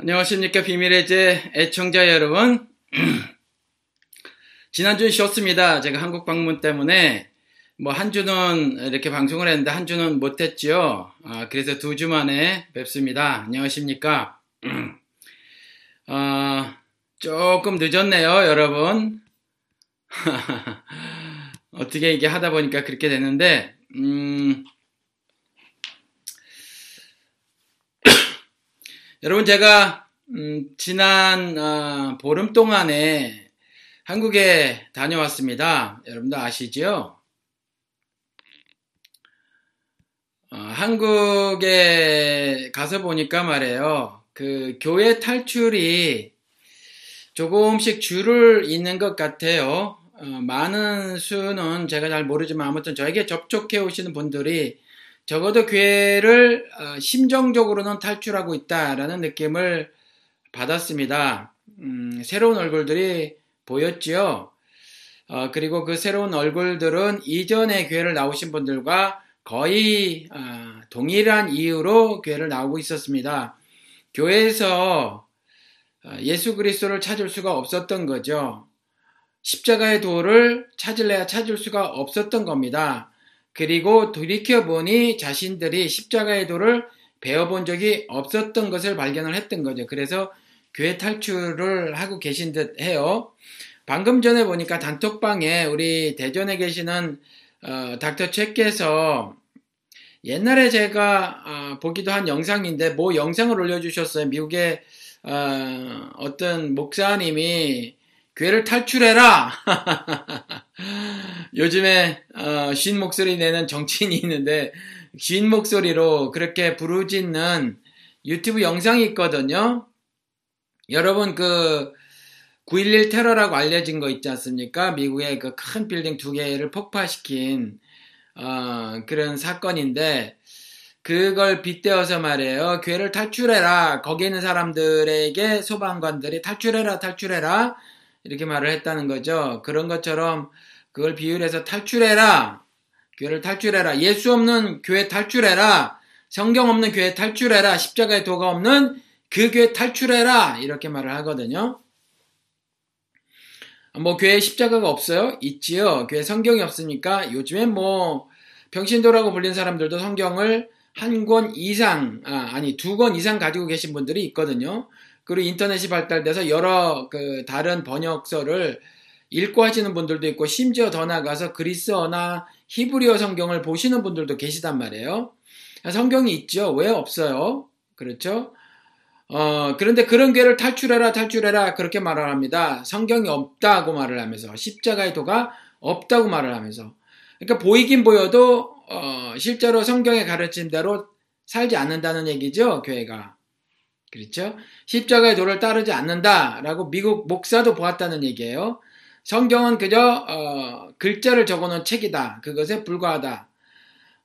안녕하십니까 비밀의 제 애청자 여러분. 지난주에 쉬었습니다. 제가 한국 방문 때문에 뭐 한 주는 이렇게 방송을 했는데 한 주는 못했지요. 아, 그래서 두 주 만에 뵙습니다. 안녕하십니까? 아, 조금 늦었네요 여러분. 어떻게 이게 하다 보니까 그렇게 되는데 음, 여러분 제가 음, 지난 어, 보름 동안에 한국에 다녀왔습니다. 여러분도 아시죠? 어, 한국에 가서 보니까 말이에요. 그 교회 탈출이 조금씩 줄을 잇는 것 같아요. 어, 많은 수는 제가 잘 모르지만 아무튼 저에게 접촉해 오시는 분들이 적어도 교회를 어, 심정적으로는 탈출하고 있다라는 느낌을 받았습니다. 음, 새로운 얼굴들이 보였지요. 어, 그리고 그 새로운 얼굴들은 이전에 교회를 나오신 분들과 거의 어, 동일한 이유로 교회를 나오고 있었습니다. 교회에서 어, 예수 그리스도를 찾을 수가 없었던 거죠. 십자가의 도를 찾을래야 찾을 수가 없었던 겁니다. 그리고 돌이켜보니 자신들이 십자가의 도를 배워본 적이 없었던 것을 발견을 했던 거죠. 그래서 교회 탈출을 하고 계신 듯 해요. 방금 전에 보니까 단톡방에 우리 대전에 계시는 어, 닥터 최께서 옛날에 제가 어, 보기도 한 영상인데 뭐 영상을 올려주셨어요. 미국의 어, 어떤 목사님이 교회를 탈출해라. 요즘에 어, 쉰 목소리 내는 정치인이 있는데 쉰 목소리로 그렇게 부르짖는 유튜브 영상이 있거든요. 여러분 그 9.11 테러라고 알려진 거 있지 않습니까? 미국의 그 큰 빌딩 두 개를 폭파시킨 어, 그런 사건인데 그걸 빗대어서 말이에요. 교회를 탈출해라. 거기 있는 사람들에게 소방관들이 탈출해라, 탈출해라. 이렇게 말을 했다는 거죠. 그런 것처럼 그걸 비유를 해서 탈출해라. 교회를 탈출해라. 예수 없는 교회 탈출해라. 성경 없는 교회 탈출해라. 십자가의 도가 없는 그 교회 탈출해라. 이렇게 말을 하거든요. 뭐 교회 십자가가 없어요? 있지요. 교회 성경이 없으니까 요즘엔 뭐 병신도라고 불린 사람들도 성경을 한 권 이상 아, 아니 두 권 이상 가지고 계신 분들이 있거든요. 그리고 인터넷이 발달돼서 여러 그 다른 번역서를 읽고 하시는 분들도 있고 심지어 더 나가서 그리스어나 히브리어 성경을 보시는 분들도 계시단 말이에요. 성경이 있죠. 왜 없어요? 그렇죠? 어, 그런데 그런 괴를 탈출해라, 탈출해라, 그렇게 말을 합니다. 성경이 없다고 말을 하면서, 십자가의 도가 없다고 말을 하면서. 그러니까 보이긴 보여도, 어, 실제로 성경에 가르친 대로 살지 않는다는 얘기죠, 교회가. 그렇죠? 십자가의 도를 따르지 않는다라고 미국 목사도 보았다는 얘기예요. 성경은 그저 어, 글자를 적어놓은 책이다. 그것에 불과하다.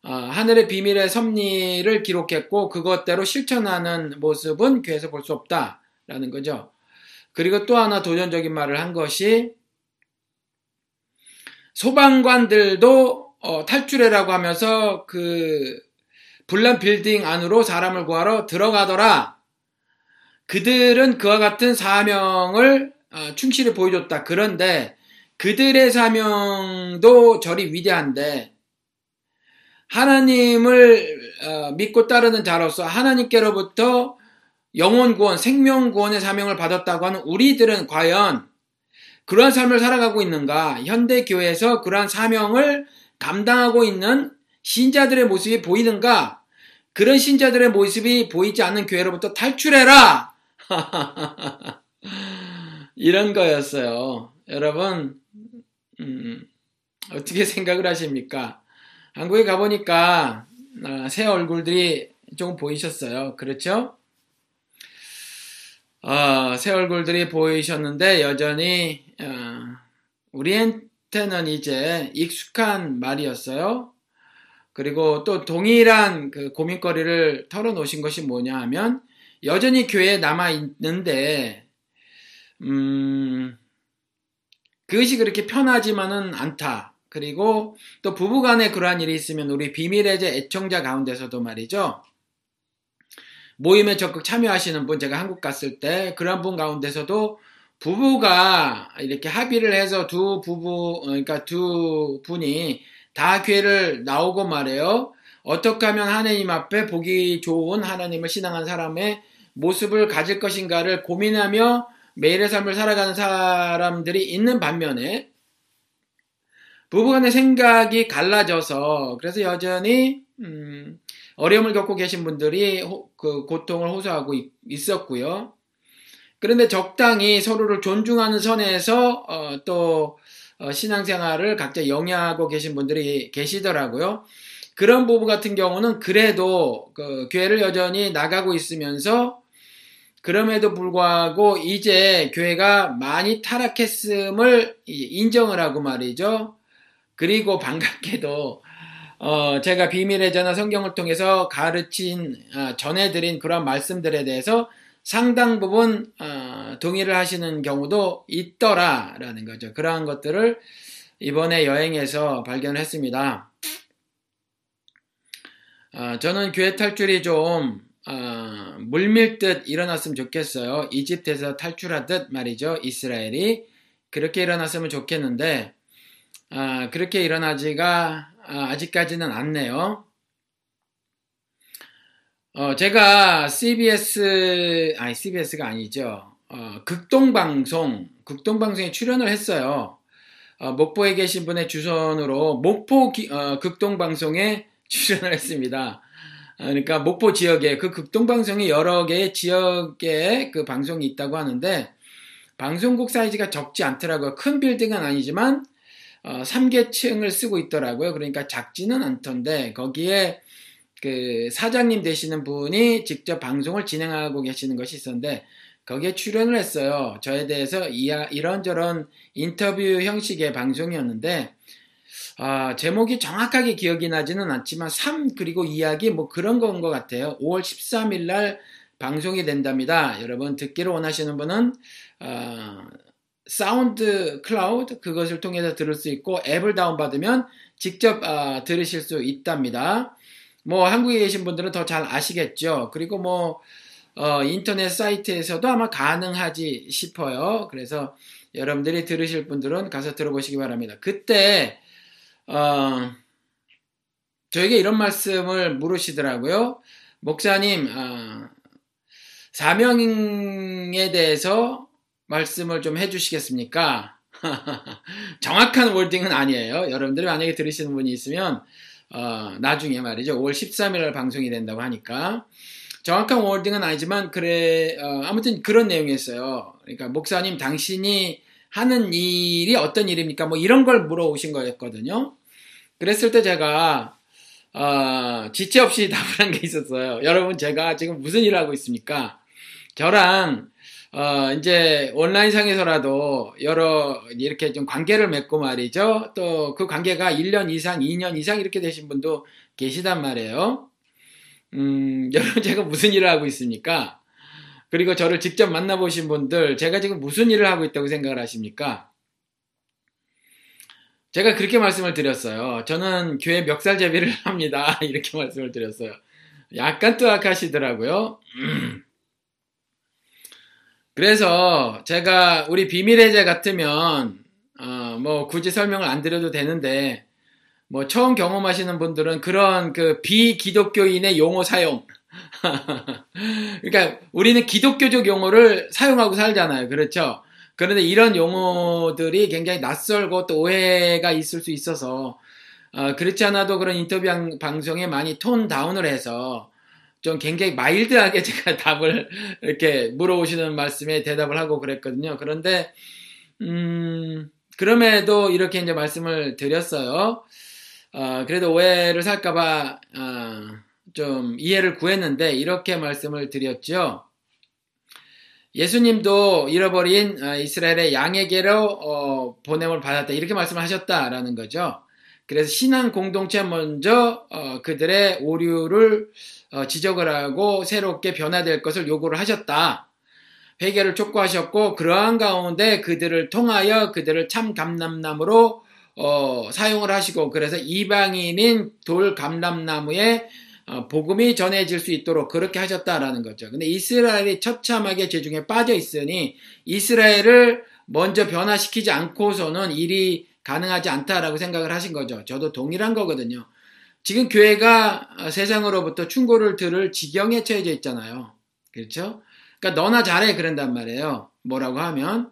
어, 하늘의 비밀의 섭리를 기록했고 그것대로 실천하는 모습은 교회에서 볼 수 없다라는 거죠. 그리고 또 하나 도전적인 말을 한 것이 소방관들도 어, 탈출해라고 하면서 그 불난 빌딩 안으로 사람을 구하러 들어가더라. 그들은 그와 같은 사명을 어, 충실히 보여줬다. 그런데 그들의 사명도 저리 위대한데 하나님을 어, 믿고 따르는 자로서 하나님께로부터 영혼 구원, 생명 구원의 사명을 받았다고 하는 우리들은 과연 그러한 삶을 살아가고 있는가? 현대 교회에서 그러한 사명을 감당하고 있는 신자들의 모습이 보이는가? 그런 신자들의 모습이 보이지 않는 교회로부터 탈출해라! 이런 거였어요. 여러분, 음, 어떻게 생각을 하십니까? 한국에 가보니까 아, 새 얼굴들이 조금 보이셨어요. 그렇죠? 어, 새 얼굴들이 보이셨는데 여전히 어, 우리한테는 이제 익숙한 말이었어요. 그리고 또 동일한 그 고민거리를 털어놓으신 것이 뭐냐 하면 여전히 교회에 남아 있는데 음, 그것이 그렇게 편하지만은 않다. 그리고 또 부부간에 그러한 일이 있으면 우리 비밀의 제 애청자 가운데서도 말이죠. 모임에 적극 참여하시는 분 제가 한국 갔을 때 그런 분 가운데서도 부부가 이렇게 합의를 해서 두 부부 그러니까 두 분이 다 교회를 나오고 말해요. 어떻게 하면 하나님 앞에 보기 좋은 하나님을 신앙한 사람의 모습을 가질 것인가를 고민하며 매일의 삶을 살아가는 사람들이 있는 반면에 부부간의 생각이 갈라져서 그래서 여전히 음, 어려움을 겪고 계신 분들이 호, 그 고통을 호소하고 있, 었고요 그런데 적당히 서로를 존중하는 선에서 어, 또 어, 신앙생활을 각자 영위하고 계신 분들이 계시더라고요. 그런 부부 같은 경우는 그래도 그 교회를 여전히 나가고 있으면서 그럼에도 불구하고 이제 교회가 많이 타락했음을 인정을 하고 말이죠. 그리고 반갑게도 어 제가 비밀의 전화 성경을 통해서 가르친 어, 전해드린 그런 말씀들에 대해서 상당 부분 어, 동의를 하시는 경우도 있더라라는 거죠. 그러한 것들을 이번에 여행에서 발견했습니다. 어, 저는 교회 탈출이 좀 어, 물밀듯 일어났으면 좋겠어요. 이집트에서 탈출하듯 말이죠. 이스라엘이 그렇게 일어났으면 좋겠는데 어, 그렇게 일어나지가 어, 아직까지는 않네요. 어, 제가 CBS, 아니, CBS가 아니죠. 어, 극동방송, 극동방송에 출연을 했어요. 어, 목포에 계신 분의 주선으로 목포 기, 어, 극동방송에 출연을 했습니다. 어, 그러니까 목포 지역에 그 극동방송이 여러 개의 지역에 그 방송이 있다고 하는데 방송국 사이즈가 적지 않더라고요. 큰 빌딩은 아니지만 어, 3계층을 쓰고 있더라고요. 그러니까 작지는 않던데 거기에 그 사장님 되시는 분이 직접 방송을 진행하고 계시는 것이 있었는데 거기에 출연을 했어요. 저에 대해서 이런저런 인터뷰 형식의 방송이었는데 아, 제목이 정확하게 기억이 나지는 않지만 삶 그리고 이야기 뭐 그런 건 것 같아요. 5월 13일 날 방송이 된답니다. 여러분 듣기를 원하시는 분은 어, 사운드 클라우드 그것을 통해서 들을 수 있고 앱을 다운받으면 직접 어, 들으실 수 있답니다. 뭐 한국에 계신 분들은 더 잘 아시겠죠. 그리고 뭐 어, 인터넷 사이트에서도 아마 가능하지 싶어요. 그래서 여러분들이 들으실 분들은 가서 들어보시기 바랍니다. 그때 어, 저에게 이런 말씀을 물으시더라고요. 목사님 어, 사명에 대해서 말씀을 좀 해주시겠습니까? 정확한 월딩은 아니에요. 여러분들이 만약에 들으시는 분이 있으면 어, 나중에 말이죠. 5월 13일 방송이 된다고 하니까 정확한 워딩은 아니지만 그래 어, 아무튼 그런 내용이었어요. 그러니까 목사님 당신이 하는 일이 어떤 일입니까? 뭐 이런 걸 물어오신 거였거든요. 그랬을 때 제가 어, 지체 없이 답을 한 게 있었어요. 여러분 제가 지금 무슨 일을 하고 있습니까? 저랑 어, 이제 온라인상에서라도 여러 이렇게 좀 관계를 맺고 말이죠. 또 그 관계가 1년 이상, 2년 이상 이렇게 되신 분도 계시단 말이에요. 음, 여러분 제가 무슨 일을 하고 있습니까? 그리고 저를 직접 만나보신 분들, 제가 지금 무슨 일을 하고 있다고 생각을 하십니까? 제가 그렇게 말씀을 드렸어요. 저는 교회 멱살제비를 합니다. 이렇게 말씀을 드렸어요. 약간 뜨악하시더라고요. 그래서 제가 우리 비밀의제 같으면 어, 뭐 굳이 설명을 안 드려도 되는데 뭐 처음 경험하시는 분들은 그런 그 비기독교인의 용어 사용 그러니까 우리는 기독교적 용어를 사용하고 살잖아요. 그렇죠? 그런데 이런 용어들이 굉장히 낯설고 또 오해가 있을 수 있어서 어, 그렇지 않아도 그런 인터뷰 방송에 많이 톤 다운을 해서 좀 굉장히 마일드하게 제가 답을 이렇게 물어보시는 말씀에 대답을 하고 그랬거든요. 그런데 음 그럼에도 이렇게 이제 말씀을 드렸어요. 어, 그래도 오해를 살까봐 어, 좀 이해를 구했는데 이렇게 말씀을 드렸죠. 예수님도 잃어버린 어, 이스라엘의 양에게로 어, 보냄을 받았다 이렇게 말씀을 하셨다라는 거죠. 그래서 신앙 공동체 먼저 어, 그들의 오류를 어, 지적을 하고 새롭게 변화될 것을 요구를 하셨다. 회개를 촉구하셨고 그러한 가운데 그들을 통하여 그들을 참 감람나무로 어, 사용을 하시고 그래서 이방인인 돌 감람나무에 어, 복음이 전해질 수 있도록 그렇게 하셨다라는 거죠. 근데 이스라엘이 처참하게 죄중에 빠져 있으니 이스라엘을 먼저 변화시키지 않고서는 일이 가능하지 않다라고 생각을 하신 거죠. 저도 동일한 거거든요. 지금 교회가 세상으로부터 충고를 들을 지경에 처해져 있잖아요. 그렇죠? 그러니까 너나 잘해 그런단 말이에요. 뭐라고 하면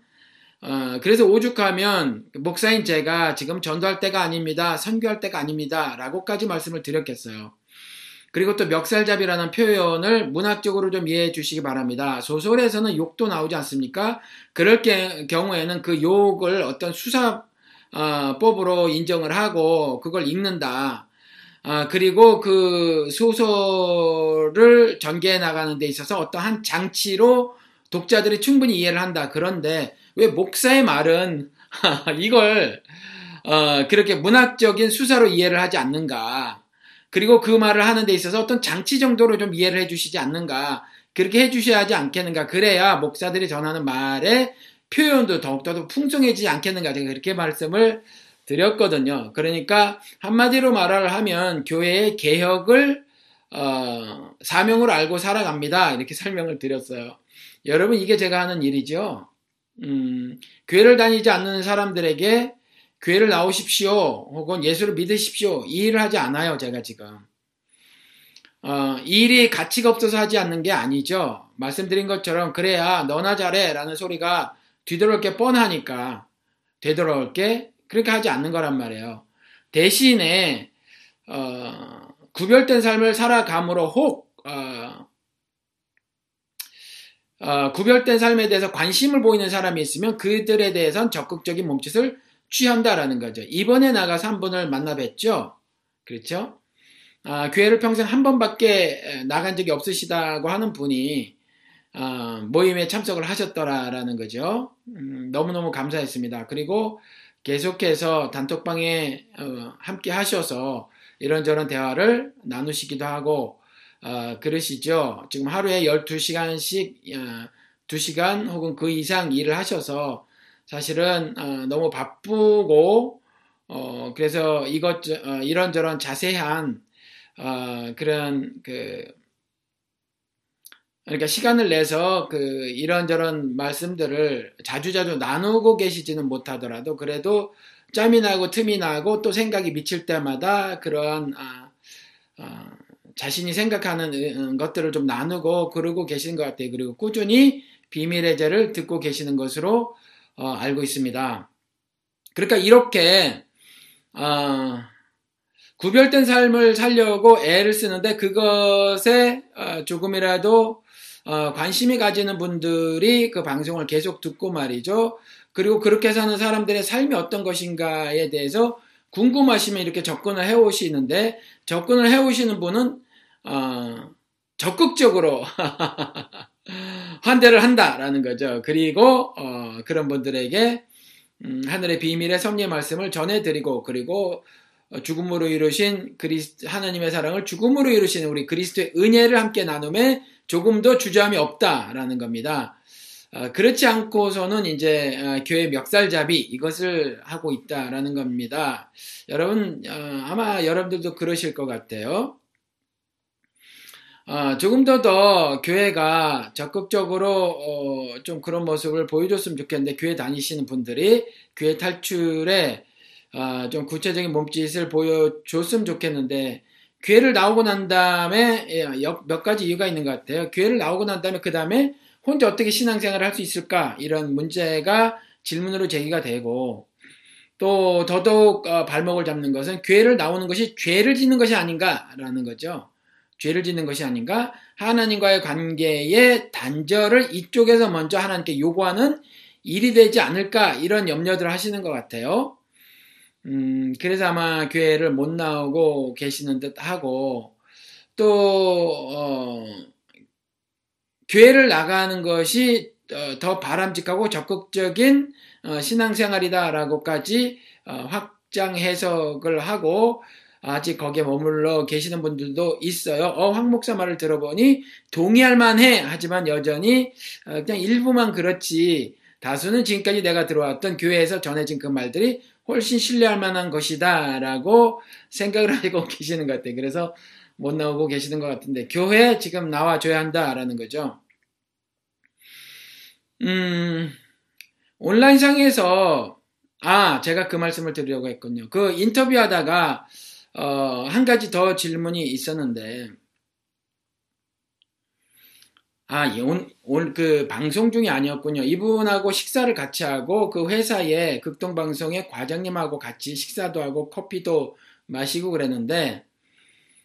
어, 그래서 오죽하면 목사인 제가 지금 전도할 때가 아닙니다. 선교할 때가 아닙니다. 라고까지 말씀을 드렸겠어요. 그리고 또 멱살잡이라는 표현을 문학적으로 좀 이해해 주시기 바랍니다. 소설에서는 욕도 나오지 않습니까? 그럴 경우에는 그 욕을 어떤 수사법으로 인정을 하고 그걸 읽는다. 아, 그리고 그 소설을 전개해 나가는 데 있어서 어떠한 장치로 독자들이 충분히 이해를 한다. 그런데 왜 목사의 말은 이걸 어, 그렇게 문학적인 수사로 이해를 하지 않는가? 그리고 그 말을 하는 데 있어서 어떤 장치 정도로 좀 이해를 해 주시지 않는가? 그렇게 해 주셔야 하지 않겠는가? 그래야 목사들이 전하는 말의 표현도 더욱더 풍성해지지 않겠는가? 제가 그렇게 말씀을 드렸거든요. 그러니까 한마디로 말을 하면 교회의 개혁을 어, 사명으로 알고 살아갑니다. 이렇게 설명을 드렸어요. 여러분 이게 제가 하는 일이죠. 음, 교회를 다니지 않는 사람들에게 교회를 나오십시오. 혹은 예수를 믿으십시오. 이 일을 하지 않아요. 제가 지금. 어, 이 일이 가치가 없어서 하지 않는 게 아니죠. 말씀드린 것처럼 그래야 너나 잘해 라는 소리가 뒤돌아올 게 뻔하니까 되돌아올 게 그렇게 하지 않는 거란 말이에요. 대신에 어, 구별된 삶을 살아감으로 혹 어, 어, 구별된 삶에 대해서 관심을 보이는 사람이 있으면 그들에 대해선 적극적인 몸짓을 취한다라는 거죠. 이번에 나가서 한 분을 만나 뵀죠. 그렇죠? 아, 교회를 평생 한 번밖에 나간 적이 없으시다고 하는 분이 아, 모임에 참석을 하셨더라라는 거죠. 음, 너무너무 감사했습니다. 그리고 계속해서 단톡방에 어, 함께 하셔서 이런저런 대화를 나누시기도 하고 어, 그러시죠. 지금 하루에 12시간씩 어, 2시간 혹은 그 이상 일을 하셔서 사실은 어, 너무 바쁘고 어, 그래서 이것 어, 이런저런 자세한 어, 그런 그 그러니까 시간을 내서 그 이런저런 말씀들을 자주자주 나누고 계시지는 못하더라도 그래도 짬이 나고 틈이 나고 또 생각이 미칠 때마다 그러한 아, 아, 자신이 생각하는 것들을 좀 나누고 그러고 계시는 것 같아요. 그리고 꾸준히 비밀의 제를 듣고 계시는 것으로 어, 알고 있습니다. 그러니까 이렇게 어, 구별된 삶을 살려고 애를 쓰는데 그것에 어, 조금이라도 어, 관심이 가지는 분들이 그 방송을 계속 듣고 말이죠. 그리고 그렇게 사는 사람들의 삶이 어떤 것인가에 대해서 궁금하시면 이렇게 접근을 해오시는데 접근을 해오시는 분은 어, 적극적으로 환대를 한다라는 거죠. 그리고 어, 그런 분들에게 음, 하늘의 비밀의 섭리의 말씀을 전해드리고 그리고 어, 죽음으로 이루신 그리스 하나님의 사랑을 죽음으로 이루신 우리 그리스도의 은혜를 함께 나눔에 조금도 주저함이 없다라는 겁니다. 어, 그렇지 않고서는 이제 어, 교회 멱살잡이 이것을 하고 있다라는 겁니다. 여러분 어, 아마 여러분들도 그러실 것 같아요. 어, 조금 더 더 교회가 적극적으로 어, 좀 그런 모습을 보여줬으면 좋겠는데 교회 다니시는 분들이 교회 탈출에 어, 좀 구체적인 몸짓을 보여줬으면 좋겠는데 교회를 나오고 난 다음에 예, 몇 가지 이유가 있는 것 같아요. 교회를 나오고 난 다음에 그 다음에 혼자 어떻게 신앙생활을 할 수 있을까 이런 문제가 질문으로 제기가 되고 또 더더욱 어, 발목을 잡는 것은 교회를 나오는 것이 죄를 짓는 것이 아닌가라는 거죠. 죄를 짓는 것이 아닌가? 하나님과의 관계의 단절을 이쪽에서 먼저 하나님께 요구하는 일이 되지 않을까 이런 염려들을 하시는 것 같아요. 음, 그래서 아마 교회를 못 나오고 계시는 듯 하고, 또, 어, 교회를 나가는 것이 어, 더 바람직하고 적극적인 어, 신앙생활이다라고까지 어, 확장 해석을 하고, 아직 거기에 머물러 계시는 분들도 있어요. 어, 황 목사 말을 들어보니 동의할 만해. 하지만 여전히 그냥 일부만 그렇지. 다수는 지금까지 내가 들어왔던 교회에서 전해진 그 말들이 훨씬 신뢰할 만한 것이다 라고 생각을 하고 계시는 것 같아요. 그래서 못 나오고 계시는 것 같은데 교회 지금 나와줘야 한다 라는 거죠. 음, 온라인상에서 아 제가 그 말씀을 드리려고 했군요. 그 인터뷰하다가 어, 한 가지 더 질문이 있었는데 아, 오늘 그 방송 중이 아니었군요. 이분하고 식사를 같이 하고 그 회사의 극동방송의 과장님하고 같이 식사도 하고 커피도 마시고 그랬는데,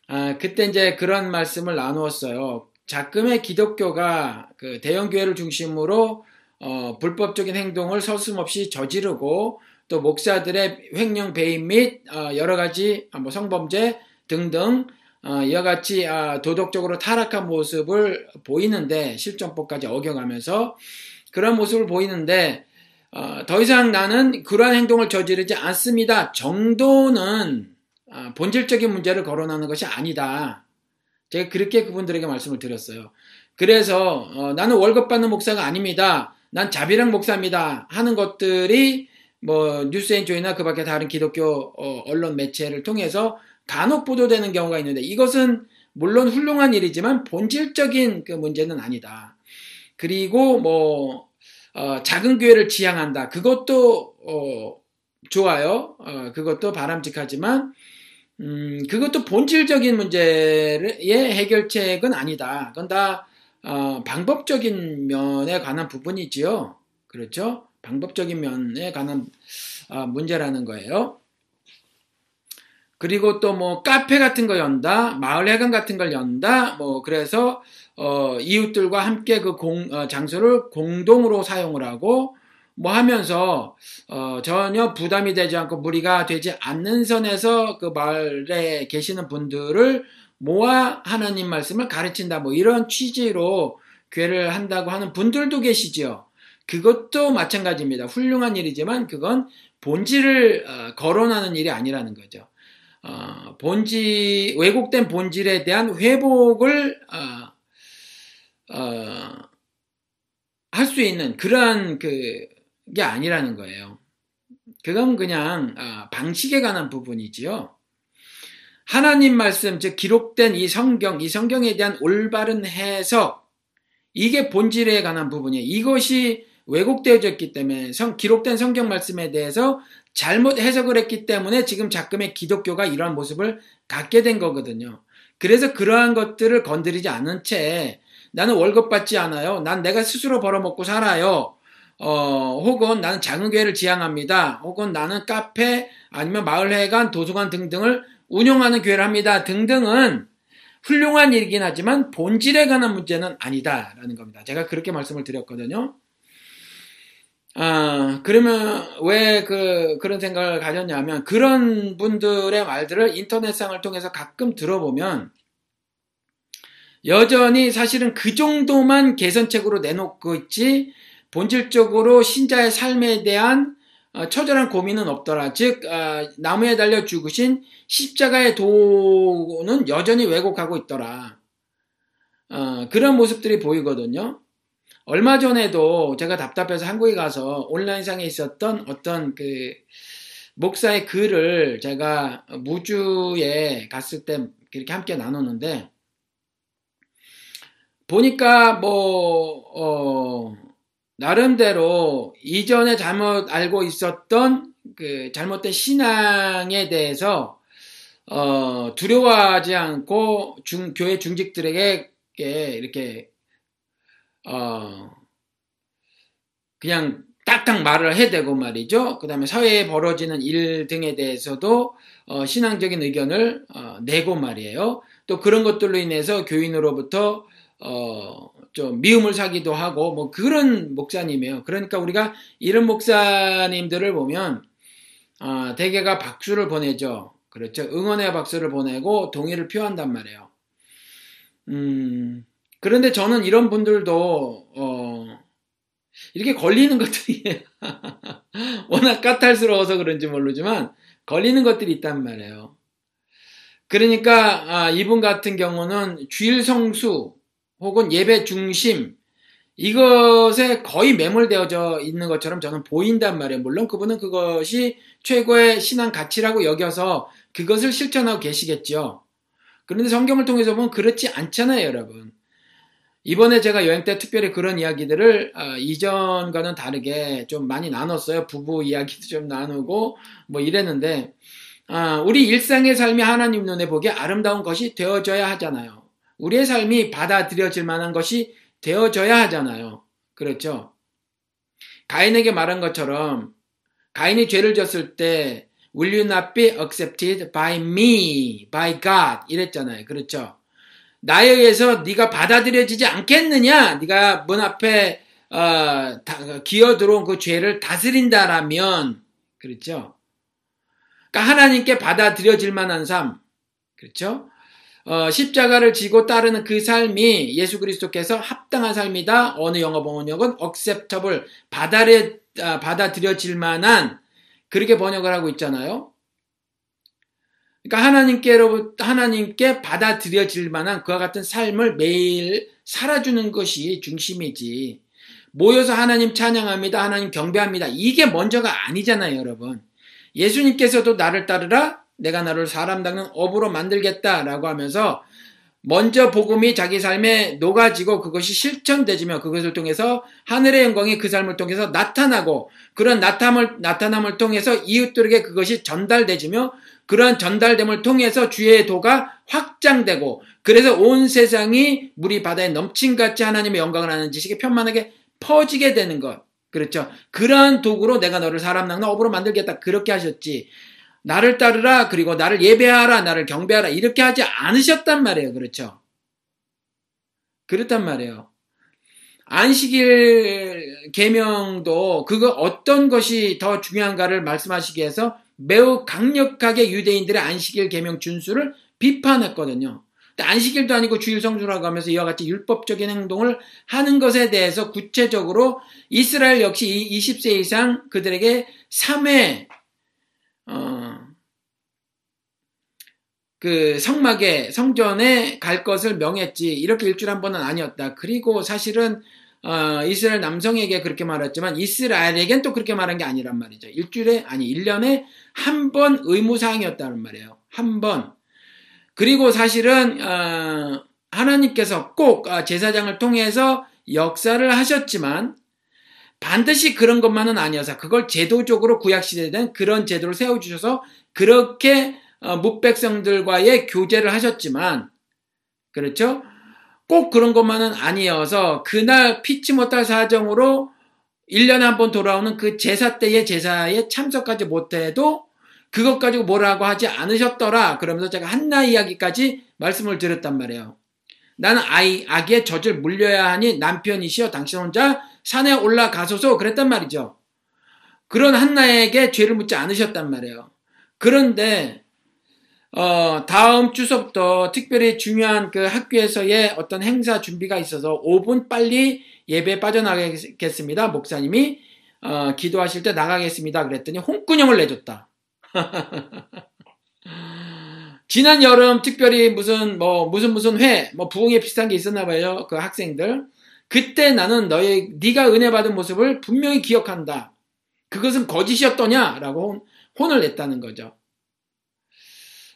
아, 그때 이제 그런 말씀을 나누었어요. 자금의 기독교가 그 대형교회를 중심으로 어, 불법적인 행동을 서슴없이 저지르고 또 목사들의 횡령 배임 및 어, 여러 가지 뭐 성범죄 등등 어, 이와 같이 아, 도덕적으로 타락한 모습을 보이는데 실정법까지 어겨가면서 그런 모습을 보이는데 어, 더 이상 나는 그러한 행동을 저지르지 않습니다. 정도는 아, 본질적인 문제를 거론하는 것이 아니다. 제가 그렇게 그분들에게 말씀을 드렸어요. 그래서 어, 나는 월급 받는 목사가 아닙니다. 난 자비랑 목사입니다. 하는 것들이 뭐 뉴스엔조이나 그 밖에 다른 기독교 언론 매체를 통해서 간혹 보도되는 경우가 있는데 이것은 물론 훌륭한 일이지만 본질적인 그 문제는 아니다. 그리고 뭐 어, 작은 교회를 지향한다. 그것도 어, 좋아요. 어, 그것도 바람직하지만 음, 그것도 본질적인 문제의 해결책은 아니다. 그건 다 어, 방법적인 면에 관한 부분이지요. 그렇죠? 방법적인 면에 관한 어, 문제라는 거예요. 그리고 또 뭐 카페 같은 거 연다, 마을 회관 같은 걸 연다, 뭐 그래서 어, 이웃들과 함께 그 공, 어, 장소를 공동으로 사용을 하고 뭐 하면서 어, 전혀 부담이 되지 않고 무리가 되지 않는 선에서 그 마을에 계시는 분들을 모아 하나님 말씀을 가르친다 뭐 이런 취지로 교회를 한다고 하는 분들도 계시지요. 그것도 마찬가지입니다. 훌륭한 일이지만 그건 본질을 어, 거론하는 일이 아니라는 거죠. 어, 본질 왜곡된 본질에 대한 회복을 어, 어, 할수 있는 그러한 그게 아니라는 거예요. 그건 그냥 어, 방식에 관한 부분이지요. 하나님 말씀, 즉 기록된 이 성경, 이 성경에 대한 올바른 해석, 이게 본질에 관한 부분이에요. 이것이 왜곡되어졌기 때문에 성, 기록된 성경 말씀에 대해서 잘못 해석을 했기 때문에 지금 작금의 기독교가 이러한 모습을 갖게 된 거거든요. 그래서 그러한 것들을 건드리지 않은 채 나는 월급 받지 않아요. 난 내가 스스로 벌어먹고 살아요. 어, 혹은 나는 작은 교회를 지향합니다. 혹은 나는 카페 아니면 마을회관, 도서관 등등을 운영하는 교회를 합니다. 등등은 훌륭한 일이긴 하지만 본질에 관한 문제는 아니다라는 겁니다. 제가 그렇게 말씀을 드렸거든요. 아, 그러면 왜 그, 그런 생각을 가졌냐면 그런 분들의 말들을 인터넷상을 통해서 가끔 들어보면 여전히 사실은 그 정도만 개선책으로 내놓고 있지 본질적으로 신자의 삶에 대한 어, 처절한 고민은 없더라. 즉 아, 나무에 달려 죽으신 십자가의 도는 여전히 왜곡하고 있더라. 어, 그런 모습들이 보이거든요. 얼마 전에도 제가 답답해서 한국에 가서 온라인상에 있었던 어떤 그 목사의 글을 제가 무주에 갔을 때 이렇게 함께 나눴는데 보니까 뭐, 어, 나름대로 이전에 잘못 알고 있었던 그 잘못된 신앙에 대해서 어, 두려워하지 않고 중, 교회 중직들에게 이렇게 어, 그냥 딱딱 말을 해대고 말이죠. 그 다음에 사회에 벌어지는 일 등에 대해서도 어, 신앙적인 의견을 어, 내고 말이에요. 또 그런 것들로 인해서 교인으로부터 어, 좀 미움을 사기도 하고 뭐 그런 목사님이에요. 그러니까 우리가 이런 목사님들을 보면 어, 대개가 박수를 보내죠. 그렇죠. 응원의 박수를 보내고 동의를 표한단 말이에요. 음, 그런데 저는 이런 분들도 어, 이렇게 걸리는 것들이 워낙 까탈스러워서 그런지 모르지만 걸리는 것들이 있단 말이에요. 그러니까 아, 이분 같은 경우는 주일 성수 혹은 예배 중심 이것에 거의 매몰되어져 있는 것처럼 저는 보인단 말이에요. 물론 그분은 그것이 최고의 신앙 가치라고 여겨서 그것을 실천하고 계시겠죠. 그런데 성경을 통해서 보면 그렇지 않잖아요, 여러분. 이번에 제가 여행 때 특별히 그런 이야기들을 어, 이전과는 다르게 좀 많이 나눴어요. 부부 이야기도 좀 나누고 뭐 이랬는데 어, 우리 일상의 삶이 하나님 눈에 보기에 아름다운 것이 되어져야 하잖아요. 우리의 삶이 받아들여질 만한 것이 되어져야 하잖아요. 그렇죠? 가인에게 말한 것처럼 가인이 죄를 졌을 때 Will you not be accepted by me, by God 이랬잖아요. 그렇죠? 나에 의해서 네가 받아들여지지 않겠느냐? 네가 문 앞에 어, 기어 들어온 그 죄를 다스린다라면 그렇죠? 그러니까 하나님께 받아들여질 만한 삶 그렇죠? 어, 십자가를 지고 따르는 그 삶이 예수 그리스도께서 합당한 삶이다. 어느 영어 번역은 acceptable 받아려, 아, 받아들여질 만한 그렇게 번역을 하고 있잖아요. 그러니까 하나님께로부터 하나님께 받아들여질 만한 그와 같은 삶을 매일 살아주는 것이 중심이지. 모여서 하나님 찬양합니다. 하나님 경배합니다. 이게 먼저가 아니잖아요, 여러분. 예수님께서도 나를 따르라. 내가 나를 사람 닦는 업으로 만들겠다라고 하면서 먼저 복음이 자기 삶에 녹아지고 그것이 실천되지며 그것을 통해서 하늘의 영광이 그 삶을 통해서 나타나고 그런 나타남을, 나타남을 통해서 이웃들에게 그것이 전달되지며 그러한 전달됨을 통해서 주의 도가 확장되고 그래서 온 세상이 물이 바다에 넘친같이 하나님의 영광을 하는 지식이 편만하게 퍼지게 되는 것. 그렇죠. 그러한 도구로 내가 너를 사람 낚는 업으로 만들겠다. 그렇게 하셨지. 나를 따르라. 그리고 나를 예배하라. 나를 경배하라. 이렇게 하지 않으셨단 말이에요. 그렇죠. 그렇단 말이에요. 안식일 계명도 그거 어떤 것이 더 중요한가를 말씀하시기 위해서 매우 강력하게 유대인들의 안식일 계명 준수를 비판했거든요. 안식일도 아니고 주일 성수라고 하면서 이와 같이 율법적인 행동을 하는 것에 대해서 구체적으로 이스라엘 역시 20세 이상 그들에게 3회 어, 그 성막에 성전에 갈 것을 명했지 이렇게 일주일에 한 번은 아니었다. 그리고 사실은 어, 이스라엘 남성에게 그렇게 말했지만 이스라엘에겐 또 그렇게 말한 게 아니란 말이죠. 일주일에 아니 1년에 한 번 의무 사항이었다는 말이에요. 한 번. 그리고 사실은 어, 하나님께서 꼭 어, 제사장을 통해서 역사를 하셨지만 반드시 그런 것만은 아니어서 그걸 제도적으로 구약 시대에 된 그런 제도를 세워 주셔서 그렇게 어, 묵백성들과의 교제를 하셨지만 그렇죠? 꼭 그런 것만은 아니어서 그날 피치 못할 사정으로 1년에 한 번 돌아오는 그 제사 때의 제사에 참석하지 못해도 그것 가지고 뭐라고 하지 않으셨더라. 그러면서 제가 한나 이야기까지 말씀을 드렸단 말이에요. 나는 아이, 아기의 젖을 물려야 하니 남편이시여 당신 혼자 산에 올라가소서 그랬단 말이죠. 그런 한나에게 죄를 묻지 않으셨단 말이에요. 그런데 어, 다음 주서부터 특별히 중요한 그 학교에서의 어떤 행사 준비가 있어서 5분 빨리 예배 빠져나가겠습니다. 목사님이 어, 기도하실 때 나가겠습니다. 그랬더니 홍군형을 내줬다. 지난 여름 특별히 무슨 뭐 무슨 무슨 회, 뭐 부흥회 비슷한 게 있었나 봐요. 그 학생들. 그때 나는 너의 네가 은혜 받은 모습을 분명히 기억한다. 그것은 거짓이었더냐라고 혼을 냈다는 거죠.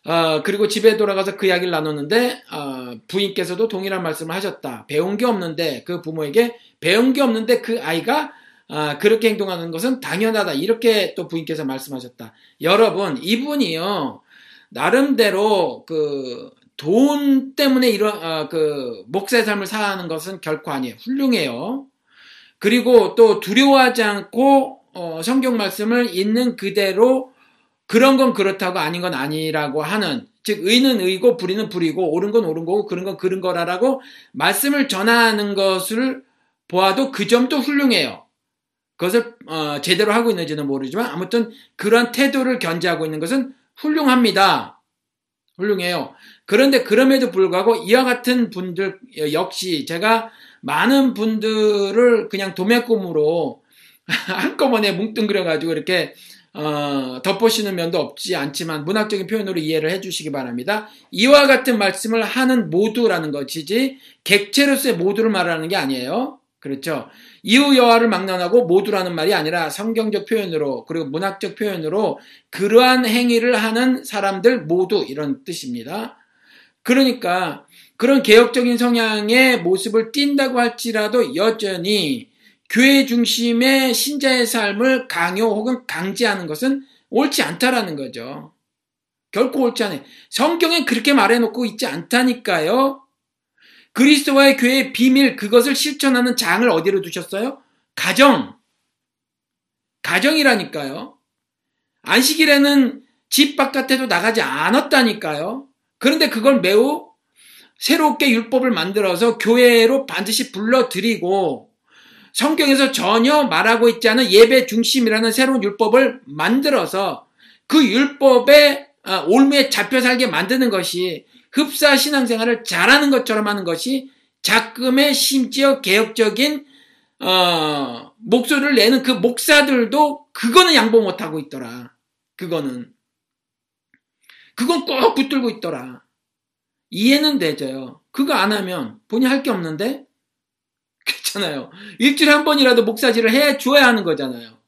어, 그리고 집에 돌아가서 그 이야기를 나눴는데 어, 부인께서도 동일한 말씀을 하셨다. 배운 게 없는데 그 부모에게 배운 게 없는데 그 아이가 어, 그렇게 행동하는 것은 당연하다. 이렇게 또 부인께서 말씀하셨다. 여러분 이분이요 나름대로 그 돈 때문에 이런 어, 그 목사의 삶을 사는 것은 결코 아니에요. 훌륭해요. 그리고 또 두려워하지 않고 어, 성경 말씀을 있는 그대로 그런 건 그렇다고 아닌 건 아니라고 하는 즉 의는 의고 불의는 불이고 옳은 건 옳은 거고 그런 건 그런 거라라고 말씀을 전하는 것을 보아도 그 점도 훌륭해요. 그것을 어, 제대로 하고 있는지는 모르지만 아무튼 그런 태도를 견지하고 있는 것은 훌륭합니다. 훌륭해요. 그런데 그럼에도 불구하고 이와 같은 분들 역시 제가 많은 분들을 그냥 도매꿈으로 한꺼번에 뭉뚱그려가지고 이렇게 어, 덮어씌는 면도 없지 않지만 문학적인 표현으로 이해를 해주시기 바랍니다. 이와 같은 말씀을 하는 모두라는 것이지 객체로서의 모두를 말하는 게 아니에요. 그렇죠. 이후 여하를 막론하고 모두라는 말이 아니라 성경적 표현으로 그리고 문학적 표현으로 그러한 행위를 하는 사람들 모두 이런 뜻입니다. 그러니까 그런 개혁적인 성향의 모습을 띈다고 할지라도 여전히 교회 중심의 신자의 삶을 강요 혹은 강제하는 것은 옳지 않다라는 거죠. 결코 옳지 않아요. 성경에 그렇게 말해놓고 있지 않다니까요. 그리스도와의 교회의 비밀, 그것을 실천하는 장을 어디로 두셨어요? 가정. 가정이라니까요. 안식일에는 집 바깥에도 나가지 않았다니까요. 그런데 그걸 매우 새롭게 율법을 만들어서 교회로 반드시 불러들이고 성경에서 전혀 말하고 있지 않은 예배 중심이라는 새로운 율법을 만들어서 그 율법에 아, 올무에 잡혀 살게 만드는 것이 흡사 신앙생활을 잘하는 것처럼 하는 것이 작금의 심지어 개혁적인 어, 목소리를 내는 그 목사들도 그거는 양보 못하고 있더라. 그거는. 그건 꼭 붙들고 있더라. 이해는 되죠. 그거 안 하면 본인 할 게 없는데 그렇잖아요. 일주일에 한 번이라도 목사질을 해 줘야 하는 거잖아요.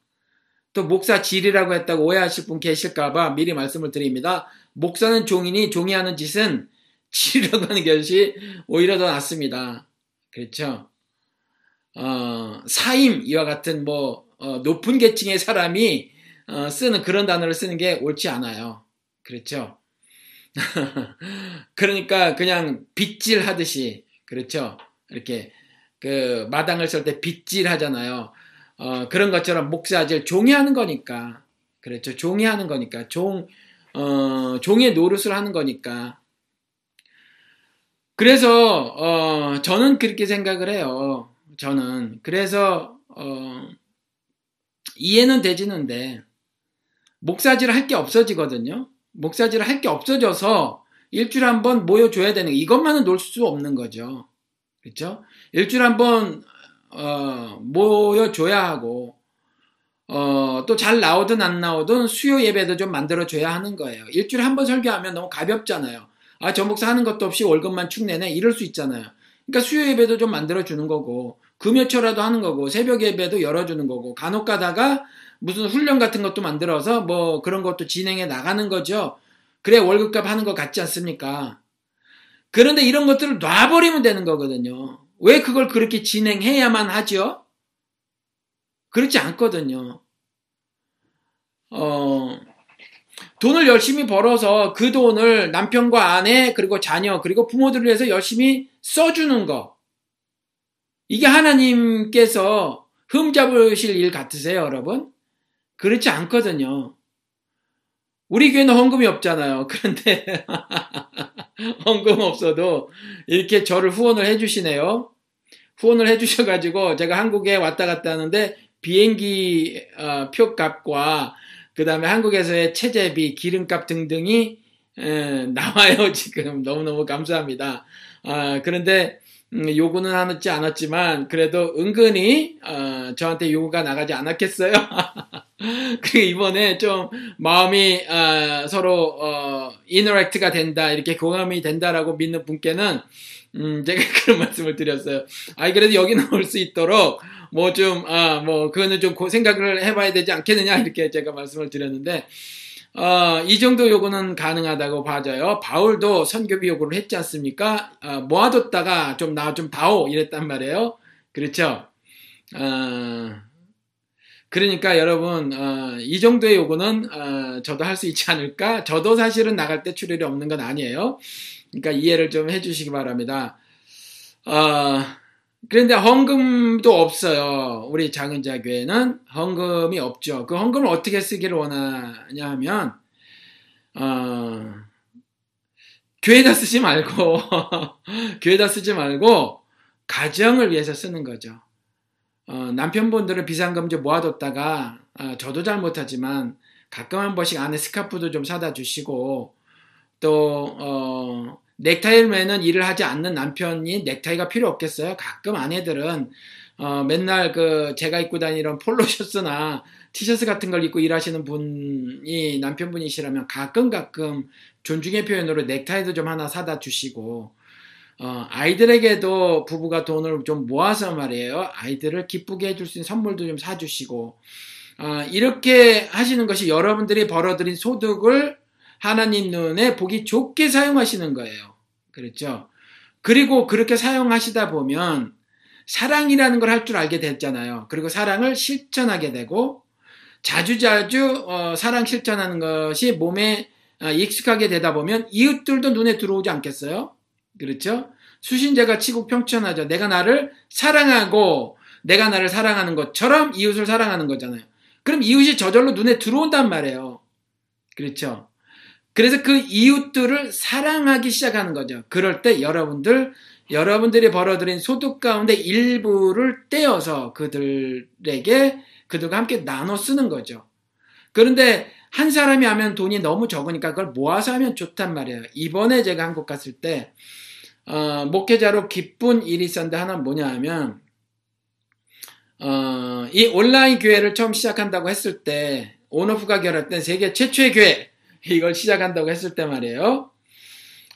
또 목사질이라고 했다고 오해하실 분 계실까봐 미리 말씀을 드립니다. 목사는 종이니 종이 하는 짓은 질이라고 하는 것이 오히려 더 낫습니다. 그렇죠? 어, 사임 이와 같은 뭐 어, 높은 계층의 사람이 어, 쓰는 그런 단어를 쓰는 게 옳지 않아요. 그렇죠? 그러니까 그냥 빗질 하듯이 그렇죠. 이렇게 그 마당을 쓸 때 빗질 하잖아요. 어, 그런 것처럼 목사질 종이하는 거니까 그렇죠. 종이하는 거니까 종 어, 종의 노릇을 하는 거니까. 그래서 어, 저는 그렇게 생각을 해요. 저는 그래서 어, 이해는 되지는데 목사질을 할 게 없어지거든요. 목사질을 할 게 없어져서 일주일에 한 번 모여줘야 되는 이것만은 놀 수 없는 거죠. 그렇죠? 일주일에 한 번 어, 모여줘야 하고 어, 또 잘 나오든 안 나오든 수요 예배도 좀 만들어줘야 하는 거예요. 일주일에 한 번 설교하면 너무 가볍잖아요. 아, 전 목사 하는 것도 없이 월급만 축 내네? 이럴 수 있잖아요. 그러니까 수요 예배도 좀 만들어주는 거고, 금요초라도 하는 거고, 새벽 예배도 열어주는 거고, 간혹 가다가 무슨 훈련 같은 것도 만들어서 뭐 그런 것도 진행해 나가는 거죠. 그래 월급값 하는 것 같지 않습니까? 그런데 이런 것들을 놔버리면 되는 거거든요. 왜 그걸 그렇게 진행해야만 하죠? 그렇지 않거든요. 어, 돈을 열심히 벌어서 그 돈을 남편과 아내, 그리고 자녀, 그리고 부모들을 위해서 열심히 써주는 거. 이게 하나님께서 흠잡으실 일 같으세요, 여러분? 그렇지 않거든요. 우리 교회는 헌금이 없잖아요. 그런데 헌금 없어도 이렇게 저를 후원을 해주시네요. 후원을 해주셔가지고 제가 한국에 왔다 갔다 하는데 비행기 어, 표값과 그 다음에 한국에서의 체재비, 기름값 등등이 에, 나와요. 지금 너무너무 감사합니다. 아, 그런데 음, 요구는 하지 않았지만 그래도 은근히 어, 저한테 요구가 나가지 않았겠어요. 그리고 이번에 좀 마음이 어, 서로 어, 이너렉트가 된다 이렇게 공감이 된다라고 믿는 분께는 음, 제가 그런 말씀을 드렸어요. 아이 그래도 여기 나올 수 있도록 뭐 좀아뭐 그거는 좀 생각을 해봐야 되지 않겠느냐 이렇게 제가 말씀을 드렸는데 어, 이 정도 요구는 가능하다고 봐져요. 바울도 선교비 요구를 했지 않습니까? 어, 모아뒀다가 좀 나 좀 다오 이랬단 말이에요. 그렇죠? 어, 그러니까 여러분 어, 이 정도의 요구는 어, 저도 할 수 있지 않을까? 저도 사실은 나갈 때 출혈이 없는 건 아니에요. 그러니까 이해를 좀 해주시기 바랍니다. 어, 그런데 헌금도 없어요. 우리 작은 자 교회는 헌금이 없죠. 그 헌금을 어떻게 쓰기를 원하냐 하면 어, 교회다 쓰지 말고 교회다 쓰지 말고 가정을 위해서 쓰는 거죠. 어, 남편분들은 비상금지 모아뒀다가 어, 저도 잘 못하지만 가끔 한 번씩 안에 스카프도 좀 사다 주시고 또 어, 넥타이를 매는 일을 하지 않는 남편이 넥타이가 필요 없겠어요? 가끔 아내들은 어, 맨날 그 제가 입고 다니는 폴로 셔츠나 티셔츠 같은 걸 입고 일하시는 분이 남편분이시라면 가끔 가끔 존중의 표현으로 넥타이도 좀 하나 사다 주시고 어, 아이들에게도 부부가 돈을 좀 모아서 말이에요. 아이들을 기쁘게 해줄 수 있는 선물도 좀 사주시고 어, 이렇게 하시는 것이 여러분들이 벌어들인 소득을 하나님 눈에 보기 좋게 사용하시는 거예요. 그렇죠? 그리고 그렇게 사용하시다 보면 사랑이라는 걸 할 줄 알게 됐잖아요. 그리고 사랑을 실천하게 되고 자주자주 어, 사랑 실천하는 것이 몸에 어, 익숙하게 되다 보면 이웃들도 눈에 들어오지 않겠어요? 그렇죠? 수신제가 치고 평천하죠. 내가 나를 사랑하고 내가 나를 사랑하는 것처럼 이웃을 사랑하는 거잖아요. 그럼 이웃이 저절로 눈에 들어온단 말이에요. 그렇죠? 그래서 그 이웃들을 사랑하기 시작하는 거죠. 그럴 때 여러분들, 여러분들이 벌어들인 소득 가운데 일부를 떼어서 그들에게, 그들과 함께 나눠 쓰는 거죠. 그런데 한 사람이 하면 돈이 너무 적으니까 그걸 모아서 하면 좋단 말이에요. 이번에 제가 한국 갔을 때, 어, 목회자로 기쁜 일이 있었는데 하나는 뭐냐 하면, 어, 이 온라인 교회를 처음 시작한다고 했을 때, 온오프가 결합된 세계 최초의 교회, 이걸 시작한다고 했을 때 말이에요.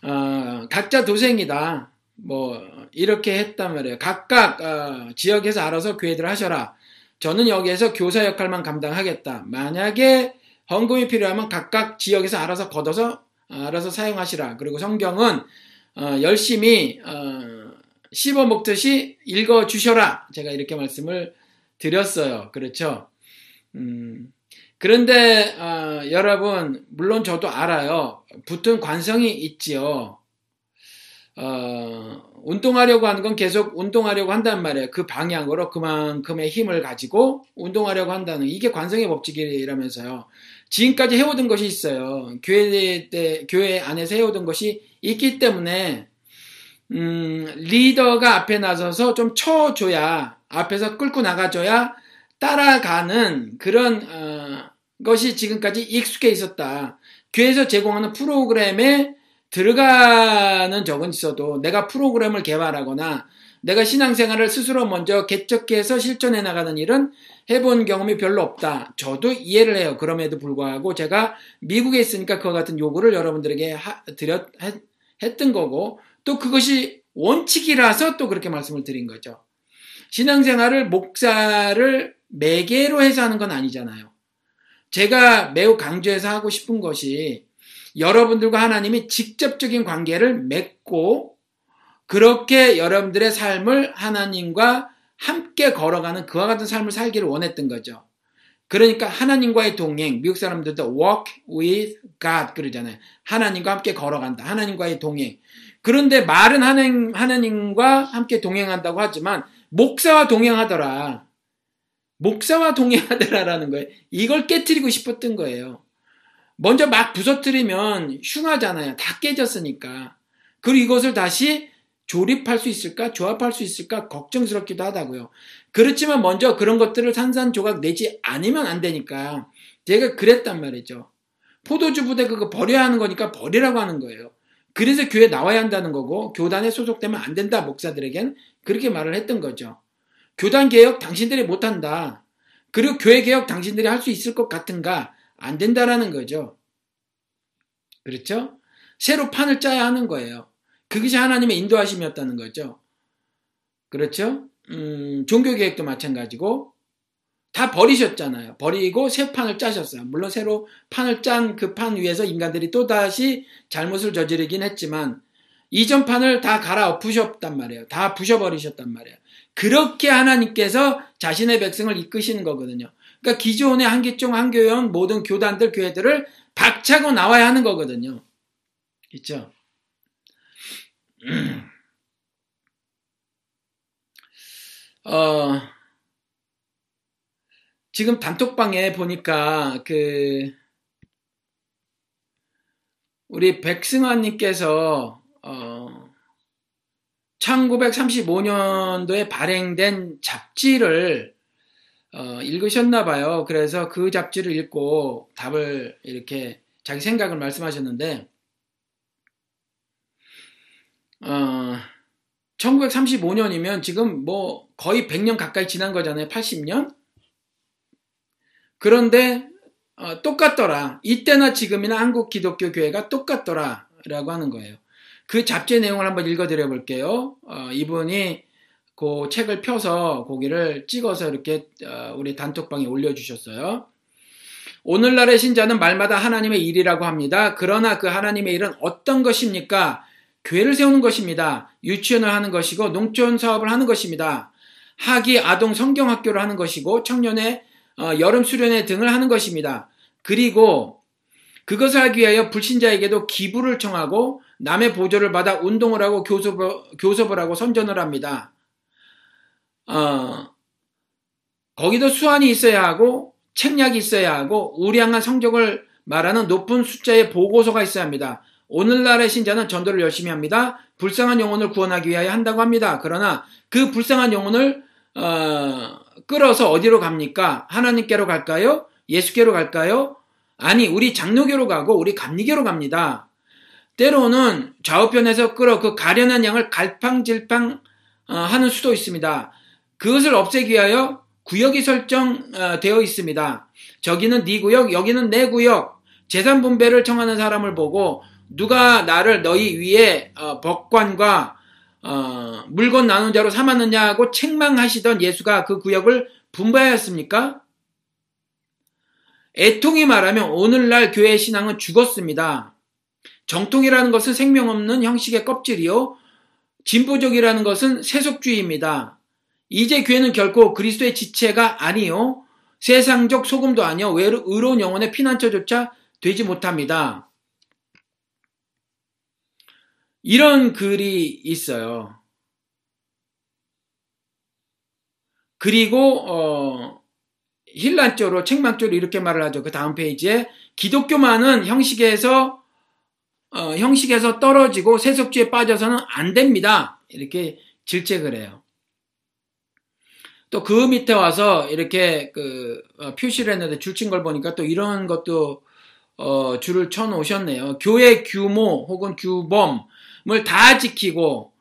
어, 각자 도생이다. 뭐 이렇게 했단 말이에요. 각각 어, 지역에서 알아서 교회들 하셔라. 저는 여기에서 교사 역할만 감당하겠다. 만약에 헌금이 필요하면 각각 지역에서 알아서 걷어서 어, 알아서 사용하시라. 그리고 성경은 어, 열심히 어, 씹어 먹듯이 읽어 주셔라. 제가 이렇게 말씀을 드렸어요. 그렇죠? 음, 그런데 어, 여러분 물론 저도 알아요. 붙은 관성이 있지요. 어, 운동하려고 하는 건 계속 운동하려고 한단 말이에요. 그 방향으로 그만큼의 힘을 가지고 운동하려고 한다는 이게 관성의 법칙이라면서요. 지금까지 해오던 것이 있어요. 교회 때 교회 안에서 해오던 것이 있기 때문에 음, 리더가 앞에 나서서 좀 쳐줘야 앞에서 끌고 나가줘야 따라가는 그런 어, 것이 지금까지 익숙해 있었다. 교회에서 제공하는 프로그램에 들어가는 적은 있어도 내가 프로그램을 개발하거나 내가 신앙생활을 스스로 먼저 개척해서 실천해 나가는 일은 해본 경험이 별로 없다. 저도 이해를 해요. 그럼에도 불구하고 제가 미국에 있으니까 그와 같은 요구를 여러분들에게 하, 드렸, 했, 했던 거고 또 그것이 원칙이라서 또 그렇게 말씀을 드린 거죠. 신앙생활을 목사를 매개로 해서 하는 건 아니잖아요. 제가 매우 강조해서 하고 싶은 것이 여러분들과 하나님이 직접적인 관계를 맺고 그렇게 여러분들의 삶을 하나님과 함께 걸어가는 그와 같은 삶을 살기를 원했던 거죠. 그러니까 하나님과의 동행, 미국 사람들도 walk with God 그러잖아요. 하나님과 함께 걸어간다. 하나님과의 동행. 그런데 말은 하나님, 하나님과 함께 동행한다고 하지만 목사와 동행하더라. 목사와 동행하더라라는 거예요. 이걸 깨뜨리고 싶었던 거예요. 먼저 막 부서뜨리면 흉하잖아요. 다 깨졌으니까. 그리고 이것을 다시 조립할 수 있을까? 조합할 수 있을까? 걱정스럽기도 하다고요. 그렇지만 먼저 그런 것들을 산산조각 내지 않으면 안 되니까 제가 그랬단 말이죠. 포도주 부대 그거 버려야 하는 거니까 버리라고 하는 거예요. 그래서 교회 나와야 한다는 거고 교단에 소속되면 안 된다 목사들에겐 그렇게 말을 했던 거죠. 교단 개혁 당신들이 못한다. 그리고 교회 개혁 당신들이 할 수 있을 것 같은가? 안 된다라는 거죠. 그렇죠? 새로 판을 짜야 하는 거예요. 그것이 하나님의 인도하심이었다는 거죠. 그렇죠? 음, 종교 개혁도 마찬가지고 다 버리셨잖아요. 버리고 새 판을 짜셨어요. 물론 새로 판을 짠 그 판 위에서 인간들이 또 다시 잘못을 저지르긴 했지만 이전 판을 다 갈아 엎으셨단 말이에요. 다 부셔버리셨단 말이에요. 그렇게 하나님께서 자신의 백성을 이끄시는 거거든요. 그러니까 기존의 한기종, 한교영 모든 교단들, 교회들을 박차고 나와야 하는 거거든요. 있죠? 어, 지금 단톡방에 보니까 그 우리 백승환님께서 어, 1935년도에 발행된 잡지를 어, 읽으셨나 봐요. 그래서 그 잡지를 읽고 답을 이렇게 자기 생각을 말씀하셨는데 어, 1935년이면 지금 뭐 거의 100년 가까이 지난 거잖아요. 80년? 그런데 어, 똑같더라. 이때나 지금이나 한국 기독교 교회가 똑같더라. 라고 하는 거예요. 그 잡지 내용을 한번 읽어드려 볼게요. 어, 이분이 그 책을 펴서 고기를 찍어서 이렇게 어, 우리 단톡방에 올려주셨어요. 오늘날의 신자는 말마다 하나님의 일이라고 합니다. 그러나 그 하나님의 일은 어떤 것입니까? 교회를 세우는 것입니다. 유치원을 하는 것이고 농촌 사업을 하는 것입니다. 하기 아동 성경학교를 하는 것이고 청년의 어, 여름 수련회 등을 하는 것입니다. 그리고 그것을 하기 위하여 불신자에게도 기부를 청하고 남의 보조를 받아 운동을 하고 교섭을, 교섭을 하고 선전을 합니다. 어, 거기도 수완이 있어야 하고 책략이 있어야 하고 우량한 성적을 말하는 높은 숫자의 보고서가 있어야 합니다. 오늘날의 신자는 전도를 열심히 합니다. 불쌍한 영혼을 구원하기 위하여 한다고 합니다. 그러나 그 불쌍한 영혼을 어, 끌어서 어디로 갑니까? 하나님께로 갈까요? 예수께로 갈까요? 아니, 우리 장로교로 가고 우리 감리교로 갑니다. 때로는 좌우편에서 끌어 그 가련한 양을 갈팡질팡 어, 하는 수도 있습니다. 그것을 없애기 위하여 구역이 설정되어 있습니다. 저기는 네 구역, 여기는 내 구역. 재산 분배를 청하는 사람을 보고 누가 나를 너희 위에 어, 법관과 어, 물건 나눈 자로 삼았느냐고 책망하시던 예수가 그 구역을 분배하였습니까? 애통이 말하면 오늘날 교회 신앙은 죽었습니다. 정통이라는 것은 생명 없는 형식의 껍질이요. 진보적이라는 것은 세속주의입니다. 이제 교회는 결코 그리스도의 지체가 아니요. 세상적 소금도 아니요. 의로운 영혼의 피난처조차 되지 못합니다. 이런 글이 있어요. 그리고 어, 힐란조로 책망조로 이렇게 말을 하죠. 그 다음 페이지에 기독교만은 형식에서 어, 형식에서 떨어지고 세속주의에 빠져서는 안 됩니다. 이렇게 질책을 해요. 또 그 밑에 와서 이렇게 그 어, 표시를 했는데 줄친 걸 보니까 또 이런 것도 어, 줄을 쳐 놓으셨네요. 교회 규모 혹은 규범을 다 지키고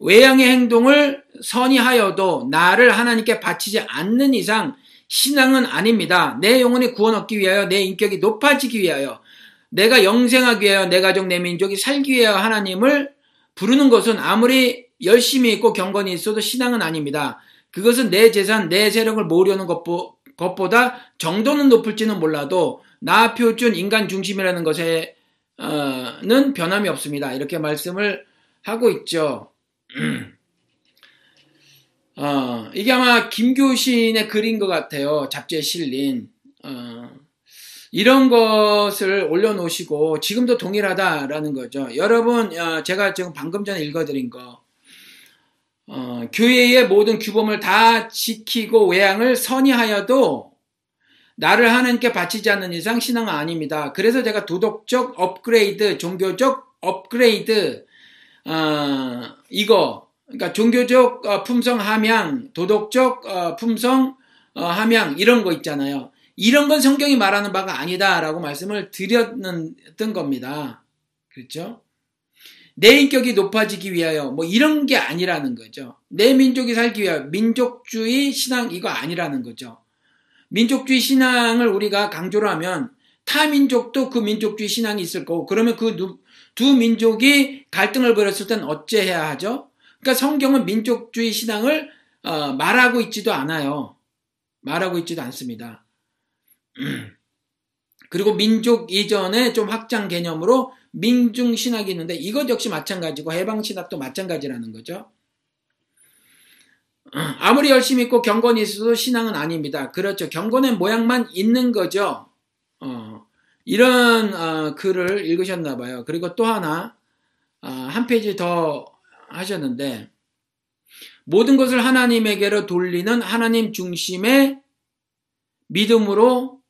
외양의 행동을 선의하여도 나를 하나님께 바치지 않는 이상 신앙은 아닙니다. 내 영혼의 구원 얻기 위하여 내 인격이 높아지기 위하여 내가 영생하기 위하여 내 가족 내 민족이 살기 위하여 하나님을 부르는 것은 아무리 열심히 있고 경건이 있어도 신앙은 아닙니다. 그것은 내 재산, 내 세력을 모으려는 것보다 정도는 높을지는 몰라도 나 표준 인간 중심이라는 것에는 변함이 없습니다. 이렇게 말씀을 하고 있죠. 어, 이게 아마 김교신의 글인 것 같아요. 잡지에 실린. 어, 이런 것을 올려놓으시고 지금도 동일하다라는 거죠. 여러분, 어, 제가 지금 방금 전에 읽어드린 거. 어, 교회의 모든 규범을 다 지키고 외양을 선의하여도 나를 하나님께 바치지 않는 이상 신앙은 아닙니다. 그래서 제가 도덕적 업그레이드, 종교적 업그레이드, 어, 이거 그러니까 종교적 어, 품성 함양, 도덕적 어, 품성 어, 함양 이런 거 있잖아요. 이런 건 성경이 말하는 바가 아니다라고 말씀을 드렸던 겁니다. 그렇죠? 내 인격이 높아지기 위하여 뭐 이런 게 아니라는 거죠. 내 민족이 살기 위하여 민족주의 신앙 이거 아니라는 거죠. 민족주의 신앙을 우리가 강조를 하면 타 민족도 그 민족주의 신앙이 있을 거고 그러면 그 두 민족이 갈등을 벌였을 땐 어째해야 하죠? 그러니까 성경은 민족주의 신앙을 어, 말하고 있지도 않아요. 말하고 있지도 않습니다. 그리고 민족 이전에 좀 확장 개념으로 민중 신학이 있는데 이것 역시 마찬가지고 해방 신학도 마찬가지라는 거죠. 아무리 열심히 있고 경건이 있어도 신앙은 아닙니다. 그렇죠. 경건의 모양만 있는 거죠. 어, 이런 어, 글을 읽으셨나 봐요. 그리고 또 하나 어, 한 페이지 더 하셨는데 모든 것을 하나님에게로 돌리는 하나님 중심의 믿음으로 어,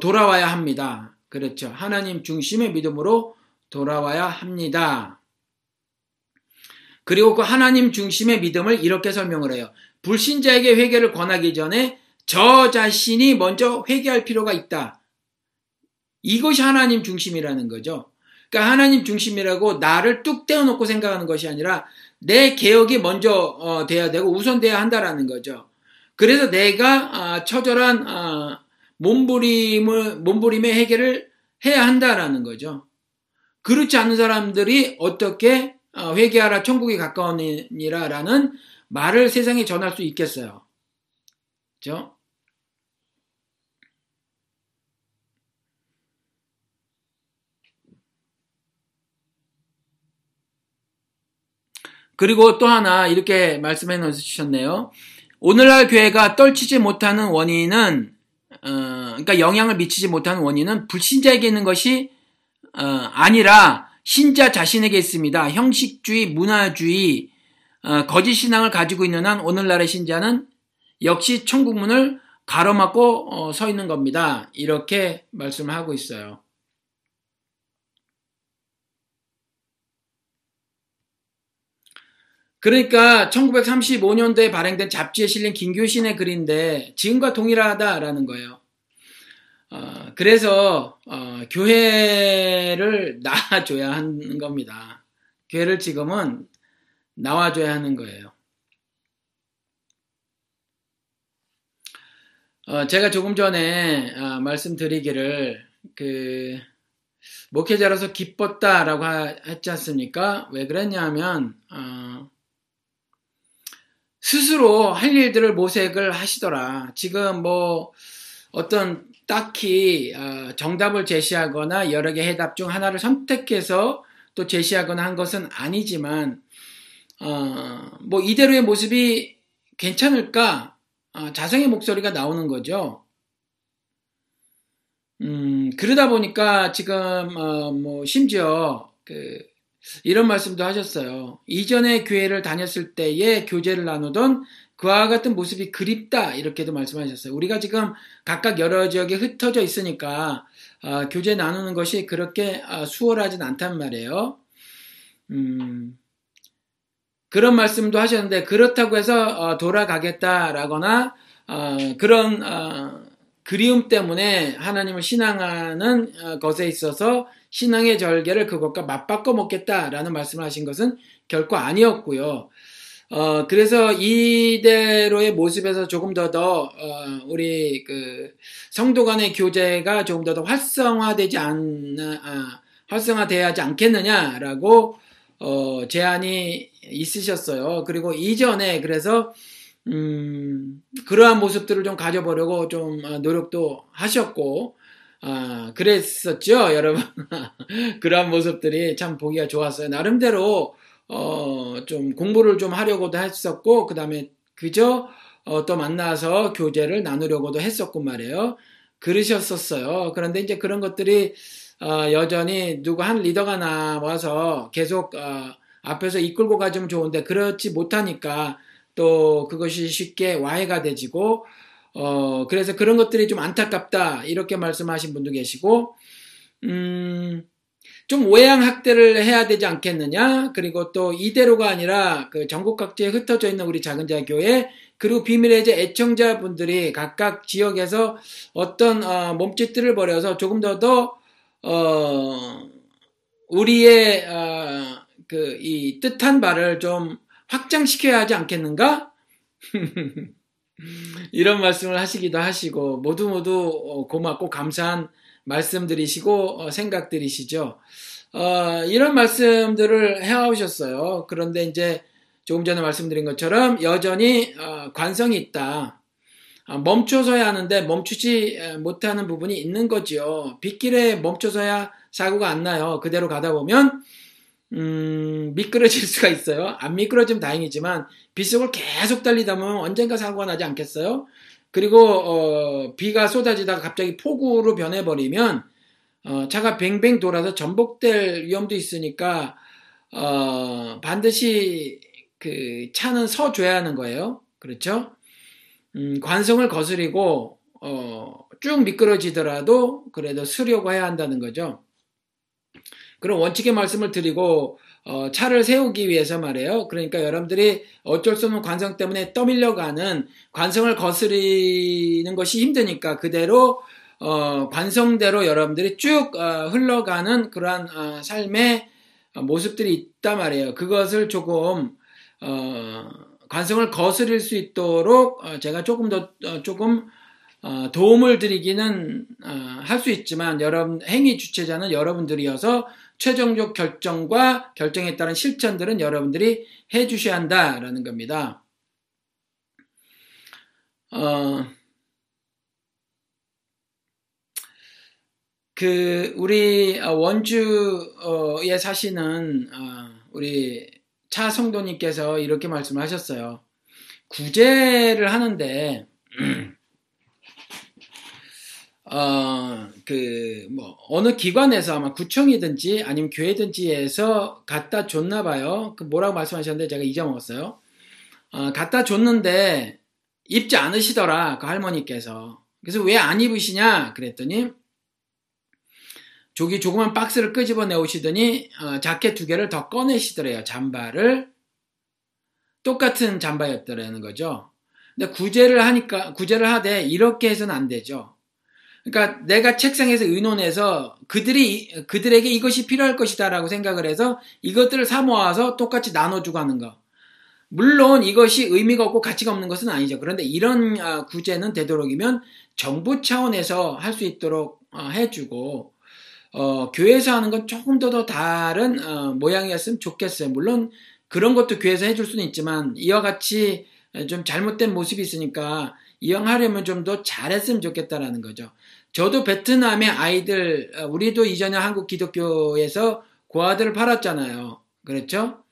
돌아와야 합니다. 그렇죠. 하나님 중심의 믿음으로 돌아와야 합니다. 그리고 그 하나님 중심의 믿음을 이렇게 설명을 해요. 불신자에게 회개를 권하기 전에 저 자신이 먼저 회개할 필요가 있다. 이것이 하나님 중심이라는 거죠. 그러니까 하나님 중심이라고 나를 뚝 떼어놓고 생각하는 것이 아니라 내 개혁이 먼저 어, 돼야 되고 우선 돼야 한다라는 거죠. 그래서 내가 아, 처절한 아, 몸부림을 몸부림의 해결을 해야 한다라는 거죠. 그렇지 않은 사람들이 어떻게 어, 회개하라 천국이 가까우니라라는 말을 세상에 전할 수 있겠어요. 그죠? 그리고 또 하나 이렇게 말씀해 놓으셨네요. 오늘날 교회가 떨치지 못하는 원인은 어, 그러니까 영향을 미치지 못하는 원인은 불신자에게 있는 것이 어, 아니라 신자 자신에게 있습니다. 형식주의, 문화주의, 어, 거짓 신앙을 가지고 있는 한 오늘날의 신자는 역시 천국문을 가로막고 어, 서 있는 겁니다. 이렇게 말씀을 하고 있어요. 그러니까 1935년도에 발행된 잡지에 실린 김교신의 글인데 지금과 동일하다라는 거예요. 어, 그래서 어, 교회를 나와줘야 하는 겁니다. 교회를 지금은 나와줘야 하는 거예요. 어, 제가 조금 전에 어, 말씀드리기를 그 목회자로서 기뻤다라고 하, 했지 않습니까? 왜 그랬냐면 어, 스스로 할 일들을 모색을 하시더라. 지금 뭐 어떤 딱히 어, 정답을 제시하거나 여러 개 해답 중 하나를 선택해서 또 제시하거나 한 것은 아니지만 어, 뭐 이대로의 모습이 괜찮을까 어, 자성의 목소리가 나오는 거죠. 음, 그러다 보니까 지금 어, 뭐 심지어 그 이런 말씀도 하셨어요. 이전에 교회를 다녔을 때에 교제를 나누던 그와 같은 모습이 그립다 이렇게도 말씀하셨어요. 우리가 지금 각각 여러 지역에 흩어져 있으니까 어, 교제 나누는 것이 그렇게 어, 수월하진 않단 말이에요. 음, 그런 말씀도 하셨는데 그렇다고 해서 어, 돌아가겠다라거나 어, 그런 어, 그리움 때문에 하나님을 신앙하는 어, 것에 있어서 신앙의 절개를 그것과 맞바꿔 먹겠다라는 말씀을 하신 것은 결코 아니었고요. 어, 그래서 이대로의 모습에서 조금 더, 더, 어, 우리, 그, 성도 간의 교제가 조금 더, 더 활성화되지 않, 아, 활성화돼야 하지 않겠느냐라고, 어, 제안이 있으셨어요. 그리고 이전에, 그래서, 음, 그러한 모습들을 좀 가져보려고 좀 어, 노력도 하셨고, 아, 그랬었죠, 여러분. 그러한 모습들이 참 보기가 좋았어요. 나름대로, 어, 좀 공부를 좀 하려고도 했었고, 그 다음에 그저, 어, 또 만나서 교제를 나누려고도 했었고 말이에요. 그러셨었어요. 그런데 이제 그런 것들이, 어, 여전히 누구 한 리더가 나와서 계속, 어, 앞에서 이끌고 가주면 좋은데, 그렇지 못하니까, 또 그것이 쉽게 와해가 되지고 어 그래서 그런 것들이 좀 안타깝다 이렇게 말씀하신 분도 계시고 음좀 오해양 학대를 해야 되지 않겠느냐 그리고 또 이대로가 아니라 그 전국 각지에 흩어져 있는 우리 작은 자교회 그리고 비밀의 제 애청자분들이 각각 지역에서 어떤 어, 몸짓들을 벌여서 조금 더 더 어, 우리의 어, 그이 뜻한 바를 좀 확장시켜야 하지 않겠는가? 이런 말씀을 하시기도 하시고 모두 모두 어, 고맙고 감사한 말씀들이시고 어, 생각들이시죠. 어, 이런 말씀들을 해오셨어요. 그런데 이제 조금 전에 말씀드린 것처럼 여전히 어, 관성이 있다. 어, 멈춰서야 하는데 멈추지 못하는 부분이 있는 거죠. 빗길에 멈춰서야 사고가 안 나요. 그대로 가다 보면 음, 미끄러질 수가 있어요. 안 미끄러지면 다행이지만 빗속을 계속 달리다 보면 언젠가 사고가 나지 않겠어요? 그리고 어, 비가 쏟아지다가 갑자기 폭우로 변해버리면 어, 차가 뱅뱅 돌아서 전복될 위험도 있으니까 어, 반드시 그 차는 서줘야 하는 거예요. 그렇죠? 음, 관성을 거스리고 어, 쭉 미끄러지더라도 그래도 쓰려고 해야 한다는 거죠. 그런 원칙의 말씀을 드리고 어, 차를 세우기 위해서 말이에요. 그러니까 여러분들이 어쩔 수 없는 관성 때문에 떠밀려가는 관성을 거스리는 것이 힘드니까 그대로 어, 관성대로 여러분들이 쭉 어, 흘러가는 그러한 어, 삶의 모습들이 있단 말이에요. 그것을 조금 어, 관성을 거스릴 수 있도록 어, 제가 조금 더 조금 도움을 드리기는 할수 있지만 여러분 행위 주체자는 여러분들이어서 최종적 결정과 결정에 따른 실천들은 여러분들이 해 주셔야 한다라는 겁니다. 어, 그 우리 원주에 사시는 어, 우리 차 성도님께서 이렇게 말씀을 하셨어요. 구제를 하는데 어, 그, 뭐, 어느 기관에서 아마 구청이든지 아니면 교회든지에서 갖다 줬나 봐요. 그 뭐라고 말씀하셨는데 제가 잊어먹었어요. 어, 갖다 줬는데 입지 않으시더라. 그 할머니께서. 그래서 왜 안 입으시냐? 그랬더니 저기 조그만 박스를 끄집어 내오시더니 어, 자켓 두 개를 더 꺼내시더래요. 잠바를. 똑같은 잠바였더라는 거죠. 근데 구제를 하니까, 구제를 하되 이렇게 해서는 안 되죠. 그러니까 내가 책상에서 의논해서 그들이 그들에게 이것이 필요할 것이다라고 생각을 해서 이것들을 사 모아서 똑같이 나눠주고 하는 거. 물론 이것이 의미가 없고 가치가 없는 것은 아니죠. 그런데 이런 아, 구제는 되도록이면 정부 차원에서 할 수 있도록 어, 해주고 어, 교회에서 하는 건 조금 더, 더 다른 어, 모양이었으면 좋겠어요. 물론 그런 것도 교회에서 해줄 수는 있지만 이와 같이 좀 잘못된 모습이 있으니까 이왕 하려면 좀 더 잘했으면 좋겠다라는 거죠. 저도 베트남의 아이들, 어, 우리도 이전에 한국 기독교에서 고아들을 팔았잖아요. 그렇죠?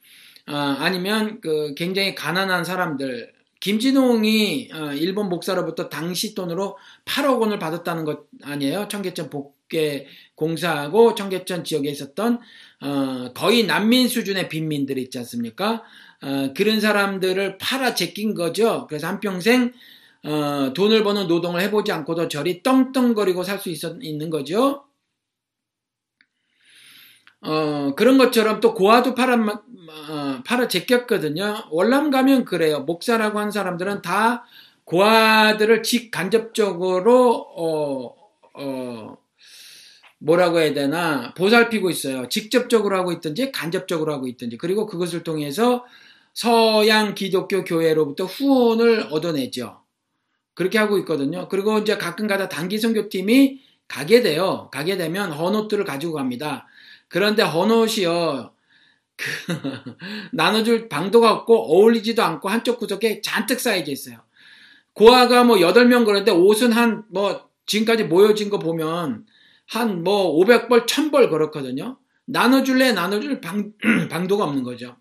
어, 아니면 그 굉장히 가난한 사람들, 김진홍이 어, 일본 목사로부터 당시 돈으로 8억 원을 받았다는 것 아니에요? 청계천 복개 공사하고 청계천 지역에 있었던 어, 거의 난민 수준의 빈민들 있지 않습니까? 어, 그런 사람들을 팔아 제낀 거죠. 그래서 한평생 어, 돈을 버는 노동을 해보지 않고도 저리 떵떵거리고 살 수 있는 거죠. 어, 그런 것처럼 또 고아도 팔아, 어, 팔아 제꼈거든요. 월남 가면 그래요. 목사라고 한 사람들은 다 고아들을 직간접적으로, 어, 어, 뭐라고 해야 되나, 보살피고 있어요. 직접적으로 하고 있든지, 간접적으로 하고 있든지. 그리고 그것을 통해서 서양 기독교 교회로부터 후원을 얻어내죠. 그렇게 하고 있거든요. 그리고 이제 가끔가다 단기 선교팀이 가게 돼요. 가게 되면 헌옷들을 가지고 갑니다. 그런데 헌옷이요. 그 나눠줄 방도가 없고 어울리지도 않고 한쪽 구석에 잔뜩 쌓여져 있어요. 고아가 뭐 8명 그런데 옷은 한 뭐 지금까지 모여진 거 보면 한 뭐 500벌, 1000벌 그렇거든요. 나눠줄래 나눠줄 방, 방도가 없는 거죠.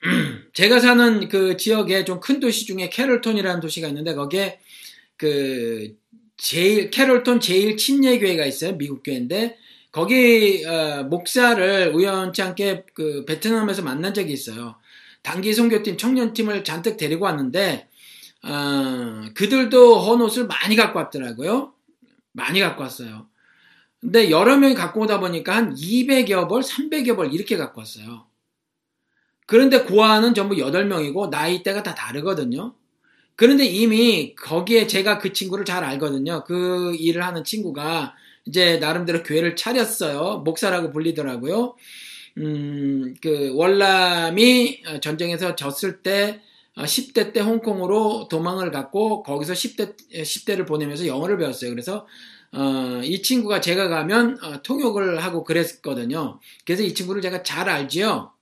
제가 사는 그 지역에 좀 큰 도시 중에 캐롤톤이라는 도시가 있는데 거기에 그 제일 캐롤톤 제일 침례 교회가 있어요. 미국 교회인데 거기 어, 목사를 우연치 않게 그 베트남에서 만난 적이 있어요. 단기 선교팀 청년팀을 잔뜩 데리고 왔는데 어, 그들도 헌 옷을 많이 갖고 왔더라고요. 많이 갖고 왔어요. 근데 여러 명이 갖고 오다 보니까 한 200여 벌, 300여 벌 이렇게 갖고 왔어요. 그런데 고아는 전부 8명이고 나이대가 다 다르거든요. 그런데 이미 거기에 제가 그 친구를 잘 알거든요. 그 일을 하는 친구가 이제 나름대로 교회를 차렸어요. 목사라고 불리더라고요. 음, 그 월남이 전쟁에서 졌을 때 10대 어, 때 홍콩으로 도망을 갔고 거기서 10대 10대를 보내면서 영어를 배웠어요. 그래서 어, 이 친구가 제가 가면 어, 통역을 하고 그랬거든요. 그래서 이 친구를 제가 잘 알지요.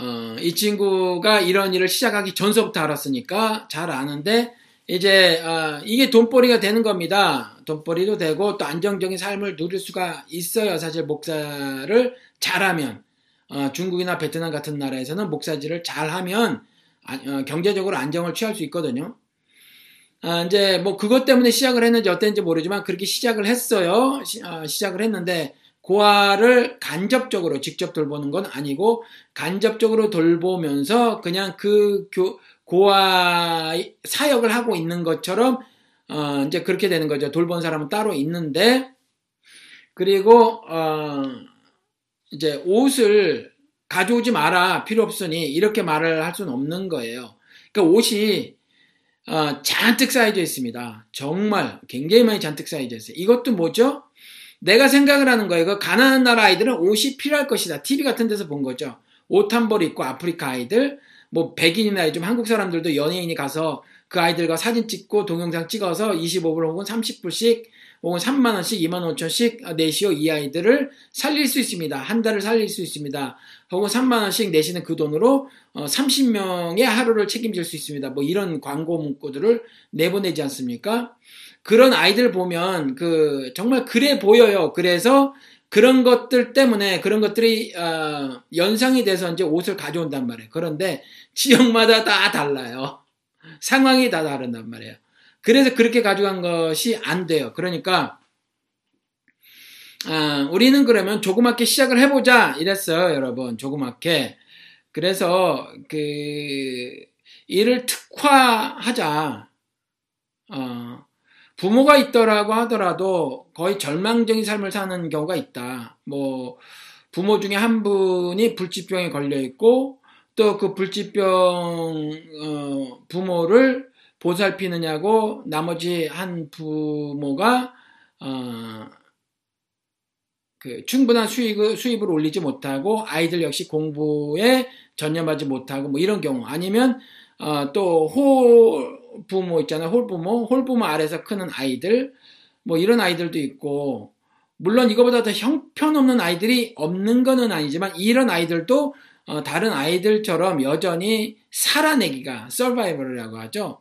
어, 이 친구가 이런 일을 시작하기 전서부터 알았으니까 잘 아는데 이제 어, 이게 돈벌이가 되는 겁니다. 돈벌이도 되고 또 안정적인 삶을 누릴 수가 있어요. 사실 목사를 잘하면 어, 중국이나 베트남 같은 나라에서는 목사질을 잘하면 어, 경제적으로 안정을 취할 수 있거든요. 아, 이제 뭐 그것 때문에 시작을 했는지 어땠는지 모르지만 그렇게 시작을 했어요. 시, 어, 작을 했는데 고아를 간접적으로 직접 돌보는 건 아니고 간접적으로 돌보면서 그냥 그 교, 고아 사역을 하고 있는 것처럼 어, 이제 그렇게 되는 거죠. 돌본 사람은 따로 있는데 그리고 어, 이제 옷을 가져오지 마라 필요 없으니 이렇게 말을 할 수는 없는 거예요. 그러니까 옷이 어, 잔뜩 쌓여져 있습니다. 정말 굉장히 많이 잔뜩 쌓여져 있어요. 이것도 뭐죠? 내가 생각을 하는 거예요. 그 가난한 나라 아이들은 옷이 필요할 것이다. TV 같은 데서 본 거죠. 옷 한 벌 입고 아프리카 아이들, 뭐 백인이나 요즘 한국 사람들도 연예인이 가서 그 아이들과 사진 찍고 동영상 찍어서 25불 혹은 30불씩 혹은 3만원씩, 2만 5천씩 내시오 이 아이들을 살릴 수 있습니다. 한 달을 살릴 수 있습니다. 혹은 3만원씩 내시는 그 돈으로 30명의 어, 하루를 책임질 수 있습니다. 뭐 이런 광고 문구들을 내보내지 않습니까? 그런 아이들 보면 그 정말 그래 보여요. 그래서 그런 것들 때문에 그런 것들이 어, 연상이 돼서 이제 옷을 가져온단 말이에요. 그런데 지역마다 다 달라요. 상황이 다 다른단 말이에요. 그래서 그렇게 가져간 것이 안 돼요. 그러니까 아, 우리는 그러면 조그맣게 시작을 해보자 이랬어요, 여러분. 조그맣게. 그래서 그 일을 특화하자. 어, 부모가 있더라고 하더라도 거의 절망적인 삶을 사는 경우가 있다. 뭐 부모 중에 한 분이 불치병에 걸려 있고 또 그 불치병 어, 부모를 보살피느냐고 나머지 한 부모가 어, 그 충분한 수익을, 수입을 올리지 못하고 아이들 역시 공부에 전념하지 못하고 뭐 이런 경우 아니면 어, 또 호 부모 있잖아요. 홀부모, 홀부모 아래서 크는 아이들, 뭐 이런 아이들도 있고, 물론 이거보다 더 형편없는 아이들이 없는 거는 아니지만 이런 아이들도 어, 다른 아이들처럼 여전히 살아내기가 서바이벌이라고 하죠.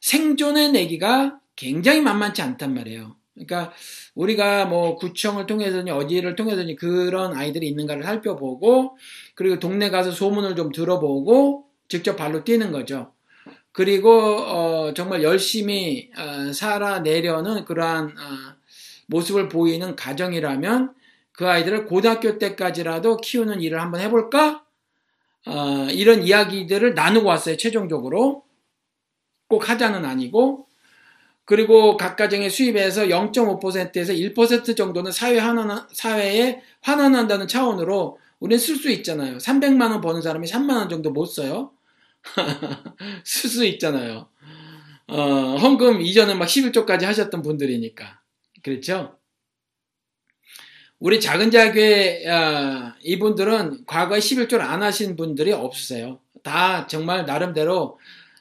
생존의 내기가 굉장히 만만치 않단 말이에요. 그러니까 우리가 뭐 구청을 통해서니 어디를 통해서니 그런 아이들이 있는가를 살펴보고 그리고 동네 가서 소문을 좀 들어보고 직접 발로 뛰는 거죠. 그리고 어, 정말 열심히 어, 살아내려는 그러한 어, 모습을 보이는 가정이라면 그 아이들을 고등학교 때까지라도 키우는 일을 한번 해볼까? 어, 이런 이야기들을 나누고 왔어요. 최종적으로 꼭 하자는 아니고 그리고 각 가정의 수입에서 0.5%에서 1% 정도는 사회 환원, 사회에 환원한다는 차원으로 우리는 쓸 수 있잖아요. 300만 원 버는 사람이 3만 원 정도 못 써요. 쓸수 있잖아요. 어, 헌금 이전에 막 11조까지 하셨던 분들이니까. 그렇죠? 우리 작은 자교회 어, 이분들은 과거에 11조를 안 하신 분들이 없으세요. 다 정말 나름대로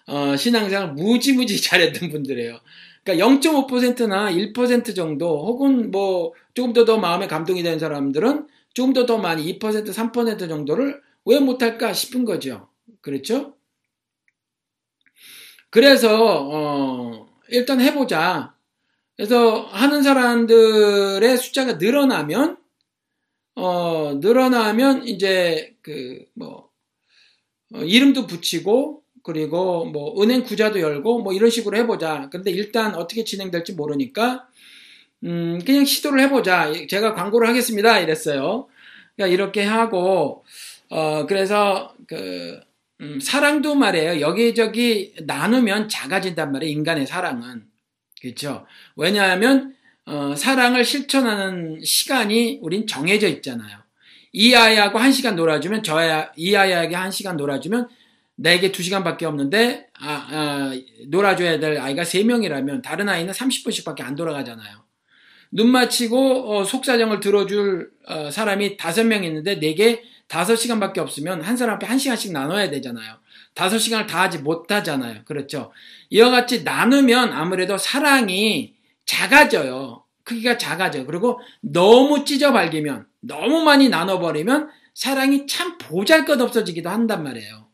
어, 신앙생활 무지무지 잘했던 분들이에요. 그러니까 0.5%나 1% 정도 혹은 뭐 조금 더 더 마음에 감동이 되는 사람들은 조금 더 더 많이 2% 3% 정도를 왜 못할까 싶은 거죠. 그렇죠? 그래서 어, 일단 해보자. 그래서 하는 사람들의 숫자가 늘어나면 어, 늘어나면 이제 그뭐 어, 이름도 붙이고 그리고 뭐 은행 구자도 열고 뭐 이런 식으로 해보자. 근데 일단 어떻게 진행될지 모르니까 음, 그냥 시도를 해보자. 제가 광고를 하겠습니다. 이랬어요. 그러니까 이렇게 하고 어, 그래서 그 음, 사랑도 말이에요. 여기저기 나누면 작아진단 말이에요. 인간의 사랑은. 그렇죠? 왜냐하면 어, 사랑을 실천하는 시간이 우린 정해져 있잖아요. 이 아이하고 한 시간 놀아주면 저 아이, 이 아이에게 한 시간 놀아주면 내게 두 시간밖에 없는데 아, 아, 놀아줘야 될 아이가 세 명이라면 다른 아이는 30분씩밖에 안 돌아가잖아요. 눈 맞히고 어, 속사정을 들어줄 어, 사람이 다섯 명 있는데 내게 다섯 시간밖에 없으면 한 사람 앞에 한 시간씩 나눠야 되잖아요. 다섯 시간을 다 하지 못하잖아요. 그렇죠. 이와 같이 나누면 아무래도 사랑이 작아져요. 크기가 작아져요. 그리고 너무 찢어 발기면, 너무 많이 나눠버리면 사랑이 참 보잘 것 없어지기도 한단 말이에요.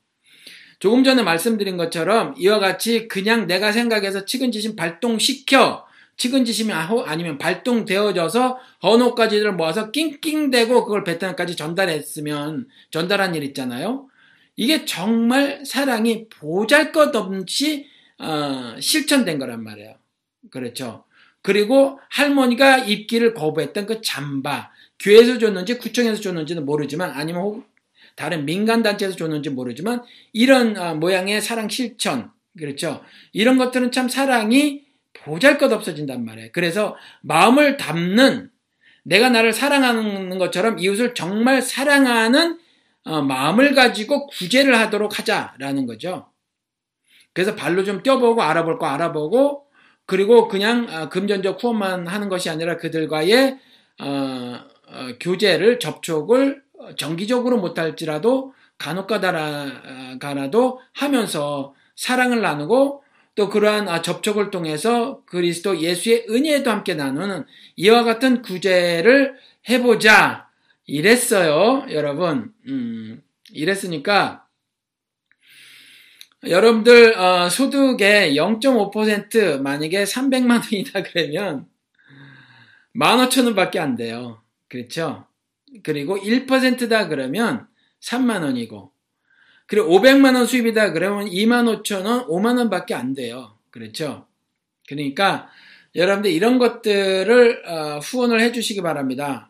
조금 전에 말씀드린 것처럼 이와 같이 그냥 내가 생각해서 측은지심 발동시켜 측은지심이 아니면 발동되어져서 언어까지를 모아서 낑낑대고 그걸 베트남까지 전달했으면 전달한 일 있잖아요. 이게 정말 사랑이 보잘것없이 어, 실천된 거란 말이에요. 그렇죠. 그리고 할머니가 입기를 거부했던 그 잠바 교회에서 줬는지 구청에서 줬는지는 모르지만 아니면 다른 민간 단체에서 줬는지 모르지만 이런 어, 모양의 사랑 실천 그렇죠. 이런 것들은 참 사랑이 보잘 것 없어진단 말이에요. 그래서 마음을 담는 내가 나를 사랑하는 것처럼 이웃을 정말 사랑하는 어, 마음을 가지고 구제를 하도록 하자라는 거죠. 그래서 발로 좀 뛰어보고 알아볼 거 알아보고 그리고 그냥 어, 금전적 후원만 하는 것이 아니라 그들과의 어, 어, 교제를 접촉을 정기적으로 못할지라도 간혹가다가라도 하면서 사랑을 나누고 또 그러한 아, 접촉을 통해서 그리스도 예수의 은혜도 함께 나누는 이와 같은 구제를 해보자. 이랬어요, 여러분. 음, 이랬으니까 여러분들 어, 소득의 0.5% 만약에 300만 원이다 그러면 15,000 원밖에 안 돼요. 그렇죠? 그리고 1%다 그러면 3만 원이고 그리고 500만 원 수입이다 그러면 2만 5천 원, 5만 원밖에 안 돼요. 그렇죠? 그러니까 여러분들 이런 것들을 어, 후원을 해주시기 바랍니다.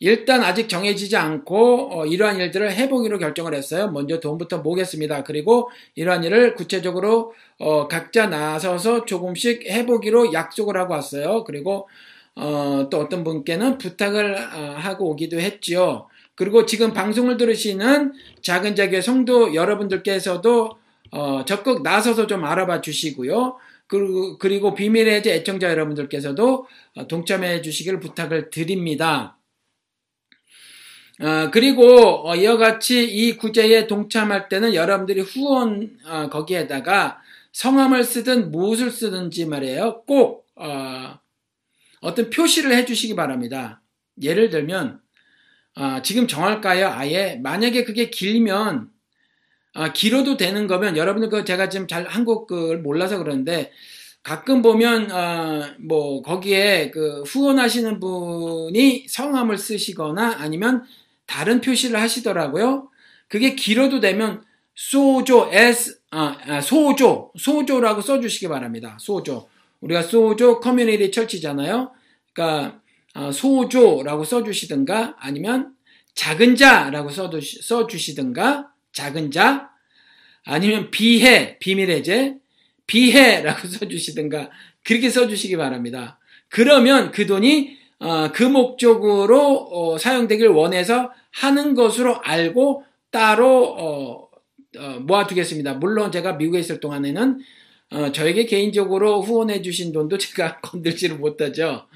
일단 아직 정해지지 않고 어, 이러한 일들을 해보기로 결정을 했어요. 먼저 돈부터 모겠습니다. 그리고 이러한 일을 구체적으로 어, 각자 나서서 조금씩 해보기로 약속을 하고 왔어요. 그리고 어, 또 어떤 분께는 부탁을 어, 하고 오기도 했지요. 그리고 지금 방송을 들으시는 작은 자교의 성도 여러분들께서도 어, 적극 나서서 좀 알아봐 주시고요. 그리고, 그리고 비밀의 해제 애청자 여러분들께서도 어, 동참해 주시기를 부탁을 드립니다. 어, 그리고 어, 이와 같이 이 구제에 동참할 때는 여러분들이 후원 어, 거기에다가 성함을 쓰든 무엇을 쓰든지 말이에요. 꼭 어, 어떤 표시를 해주시기 바랍니다. 예를 들면 어, 지금 정할까요? 아예 만약에 그게 길면 아, 길어도 되는 거면 여러분들 그 제가 지금 잘 한국을 몰라서 그러는데 가끔 보면 어, 뭐 거기에 그 후원하시는 분이 성함을 쓰시거나 아니면 다른 표시를 하시더라고요. 그게 길어도 되면 소조 s 아, 아, 소조 소조라고 써주시기 바랍니다. 소조 우리가 소조 커뮤니티 철치잖아요. 그러니까 어, 소조라고 써주시든가 아니면 작은 자라고 써주시든가 작은 자 아니면 비해 비밀해제 비해라고 써주시든가 그렇게 써주시기 바랍니다. 그러면 그 돈이 어, 그 목적으로 어, 사용되길 원해서 하는 것으로 알고 따로 어, 어 모아두겠습니다. 물론 제가 미국에 있을 동안에는 어, 저에게 개인적으로 후원해 주신 돈도 제가 건들지를 못하죠.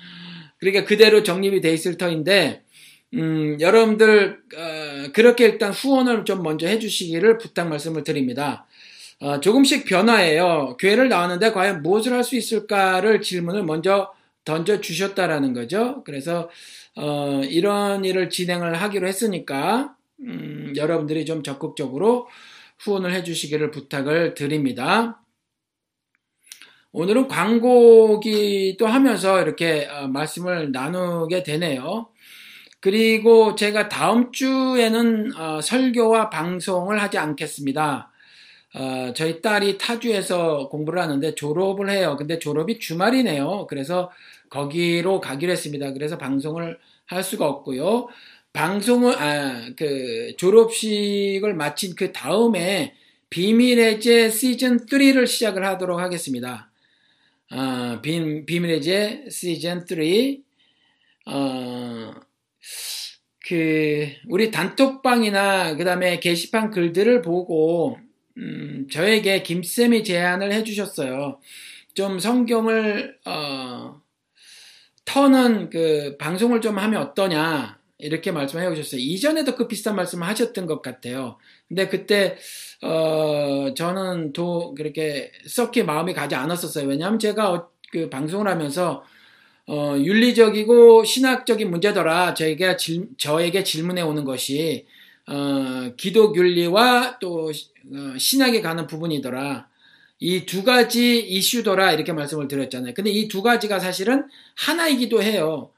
그러니까 그대로 적립이 돼 있을 터인데 음, 여러분들 어, 그렇게 일단 후원을 좀 먼저 해주시기를 부탁 말씀을 드립니다. 어, 조금씩 변화해요. 교회를 나왔는데 과연 무엇을 할 수 있을까를 질문을 먼저 던져 주셨다라는 거죠. 그래서 어, 이런 일을 진행을 하기로 했으니까 음, 여러분들이 좀 적극적으로 후원을 해주시기를 부탁을 드립니다. 오늘은 광고기도 하면서 이렇게 어, 말씀을 나누게 되네요. 그리고 제가 다음 주에는 어, 설교와 방송을 하지 않겠습니다. 어, 저희 딸이 타주에서 공부를 하는데 졸업을 해요. 근데 졸업이 주말이네요. 그래서 거기로 가기로 했습니다. 그래서 방송을 할 수가 없고요. 방송을 아, 그 졸업식을 마친 그 다음에 비밀의 제 시즌 3를 시작을 하도록 하겠습니다. 어, 비, 비밀의 제 시즌 3, 어, 그, 우리 단톡방이나 그 다음에 게시판 글들을 보고, 음, 저에게 김쌤이 제안을 해주셨어요. 좀 성경을, 어, 터는 그 방송을 좀 하면 어떠냐. 이렇게 말씀해 주셨어요. 이전에도 그 비슷한 말씀을 하셨던 것 같아요. 근데 그때 어 저는 또 그렇게 썩게 마음이 가지 않았었어요. 왜냐하면 제가 어, 그 방송을 하면서 어 윤리적이고 신학적인 문제더라 저에게 질, 저에게 질문해 오는 것이 어 기독 윤리와 또 어, 신학에 가는 부분이더라. 이 두 가지 이슈더라 이렇게 말씀을 드렸잖아요. 근데 이 두 가지가 사실은 하나이기도 해요.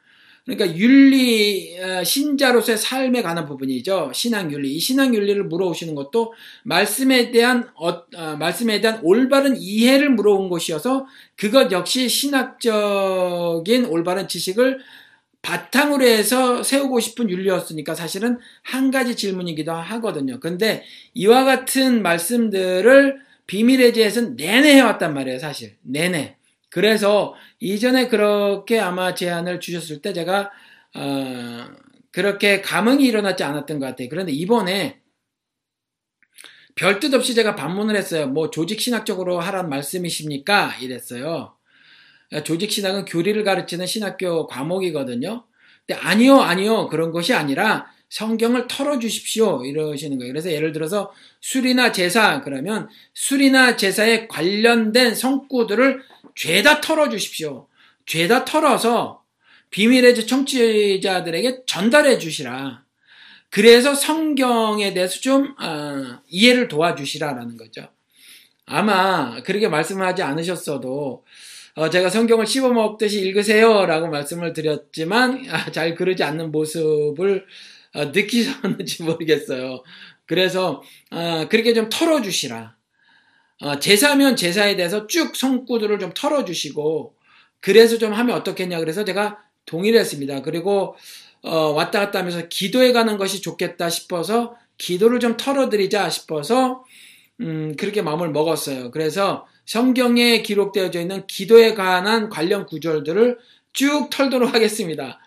그러니까 윤리 어, 신자로서의 삶에 관한 부분이죠. 신앙 윤리. 이 신앙 윤리를 물어오시는 것도 말씀에 대한 어, 어, 말씀에 대한 올바른 이해를 물어온 것이어서 그것 역시 신학적인 올바른 지식을 바탕으로 해서 세우고 싶은 윤리였으니까 사실은 한 가지 질문이기도 하거든요. 근데 이와 같은 말씀들을 비밀의 제에서는 내내 해왔단 말이에요, 사실. 내내. 그래서 이전에 그렇게 아마 제안을 주셨을 때 제가 어, 그렇게 감흥이 일어나지 않았던 것 같아요. 그런데 이번에 별뜻 없이 제가 반문을 했어요. 뭐 조직 신학적으로 하란 말씀이십니까? 이랬어요. 조직 신학은 교리를 가르치는 신학교 과목이거든요. 근데 아니요, 아니요. 그런 것이 아니라 성경을 털어 주십시오. 이러시는 거예요. 그래서 예를 들어서 술이나 제사 그러면 술이나 제사에 관련된 성구들을 죄다 털어 주십시오. 죄다 털어서 비밀의 청취자들에게 전달해 주시라. 그래서 성경에 대해서 좀 어, 이해를 도와주시라라는 거죠. 아마 그렇게 말씀을 하지 않으셨어도 어, 제가 성경을 씹어 먹듯이 읽으세요 라고 말씀을 드렸지만 아, 잘 그러지 않는 모습을 어, 느끼셨는지 모르겠어요. 그래서 어, 그렇게 좀 털어주시라. 어, 제사면 제사에 대해서 쭉 성구들을 좀 털어주시고 그래서 좀 하면 어떻겠냐 그래서 제가 동의를 했습니다. 그리고 어, 왔다 갔다 하면서 기도해 가는 것이 좋겠다 싶어서 기도를 좀 털어드리자 싶어서 음, 그렇게 마음을 먹었어요. 그래서 성경에 기록되어져 있는 기도에 관한 관련 구절들을 쭉 털도록 하겠습니다.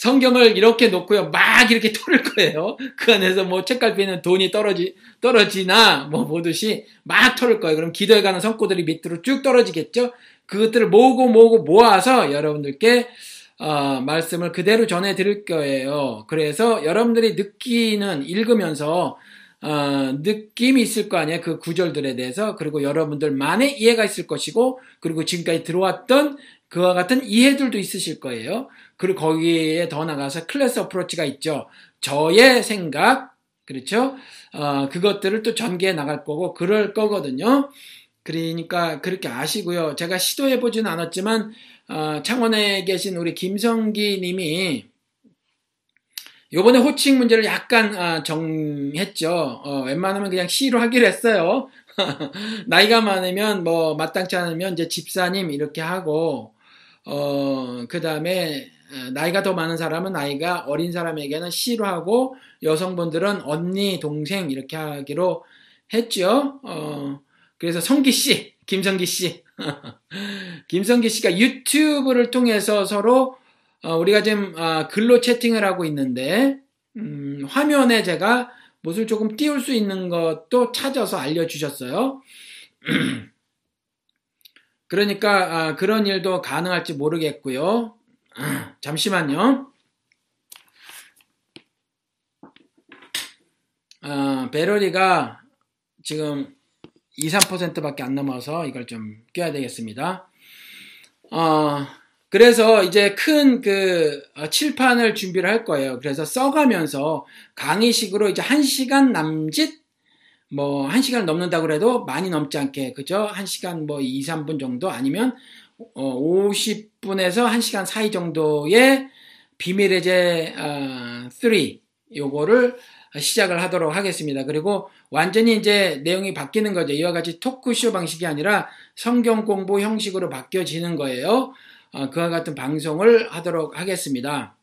성경을 이렇게 놓고요, 막 이렇게 털을 거예요. 그 안에서 뭐 책갈피는 돈이 떨어지, 떨어지나, 뭐 보듯이 막 털을 거예요. 그럼 기도에 관한 성구들이 밑으로 쭉 떨어지겠죠? 그것들을 모으고 모으고 모아서 여러분들께 어, 말씀을 그대로 전해 드릴 거예요. 그래서 여러분들이 느끼는, 읽으면서, 어, 느낌이 있을 거 아니에요. 그 구절들에 대해서. 그리고 여러분들만의 이해가 있을 것이고, 그리고 지금까지 들어왔던 그와 같은 이해들도 있으실 거예요. 그리고 거기에 더 나가서 클래스 어프로치가 있죠. 저의 생각, 그렇죠? 어, 그것들을 또 전개해 나갈 거고, 그럴 거거든요. 그러니까 그렇게 아시고요. 제가 시도해 보지는 않았지만, 어, 창원에 계신 우리 김성기 님이 요번에 호칭 문제를 약간 어, 정했죠. 어, 웬만하면 그냥 시로 하기로 했어요. 나이가 많으면 뭐 마땅치 않으면 이제 집사님 이렇게 하고 어, 그 다음에 나이가 더 많은 사람은 나이가 어린 사람에게는 시로 하고 여성분들은 언니, 동생 이렇게 하기로 했죠. 어, 그래서 성기 씨, 김성기 씨. 김성기 씨가 유튜브를 통해서 서로 어, 우리가 지금 어, 글로 채팅을 하고 있는데 음, 화면에 제가 못을 조금 띄울 수 있는 것도 찾아서 알려주셨어요. 그러니까 아, 그런 일도 가능할지 모르겠고요. 잠시만요. 아, 베러리가 지금 2, 3%밖에 안 넘어서 이걸 좀 껴야 되겠습니다. 어, 그래서 이제 큰 그 칠판을 준비를 할 거예요. 그래서 써가면서 강의식으로 이제 1시간 남짓 뭐 1시간 넘는다고 그래도 많이 넘지 않게 그죠? 1시간 뭐 2, 3분 정도 아니면 어 50분에서 1시간 사이 정도의 비밀의 제 어, 3 요거를 시작을 하도록 하겠습니다. 그리고 완전히 이제 내용이 바뀌는 거죠. 이와 같이 토크쇼 방식이 아니라 성경 공부 형식으로 바뀌어지는 거예요. 어, 그와 같은 방송을 하도록 하겠습니다.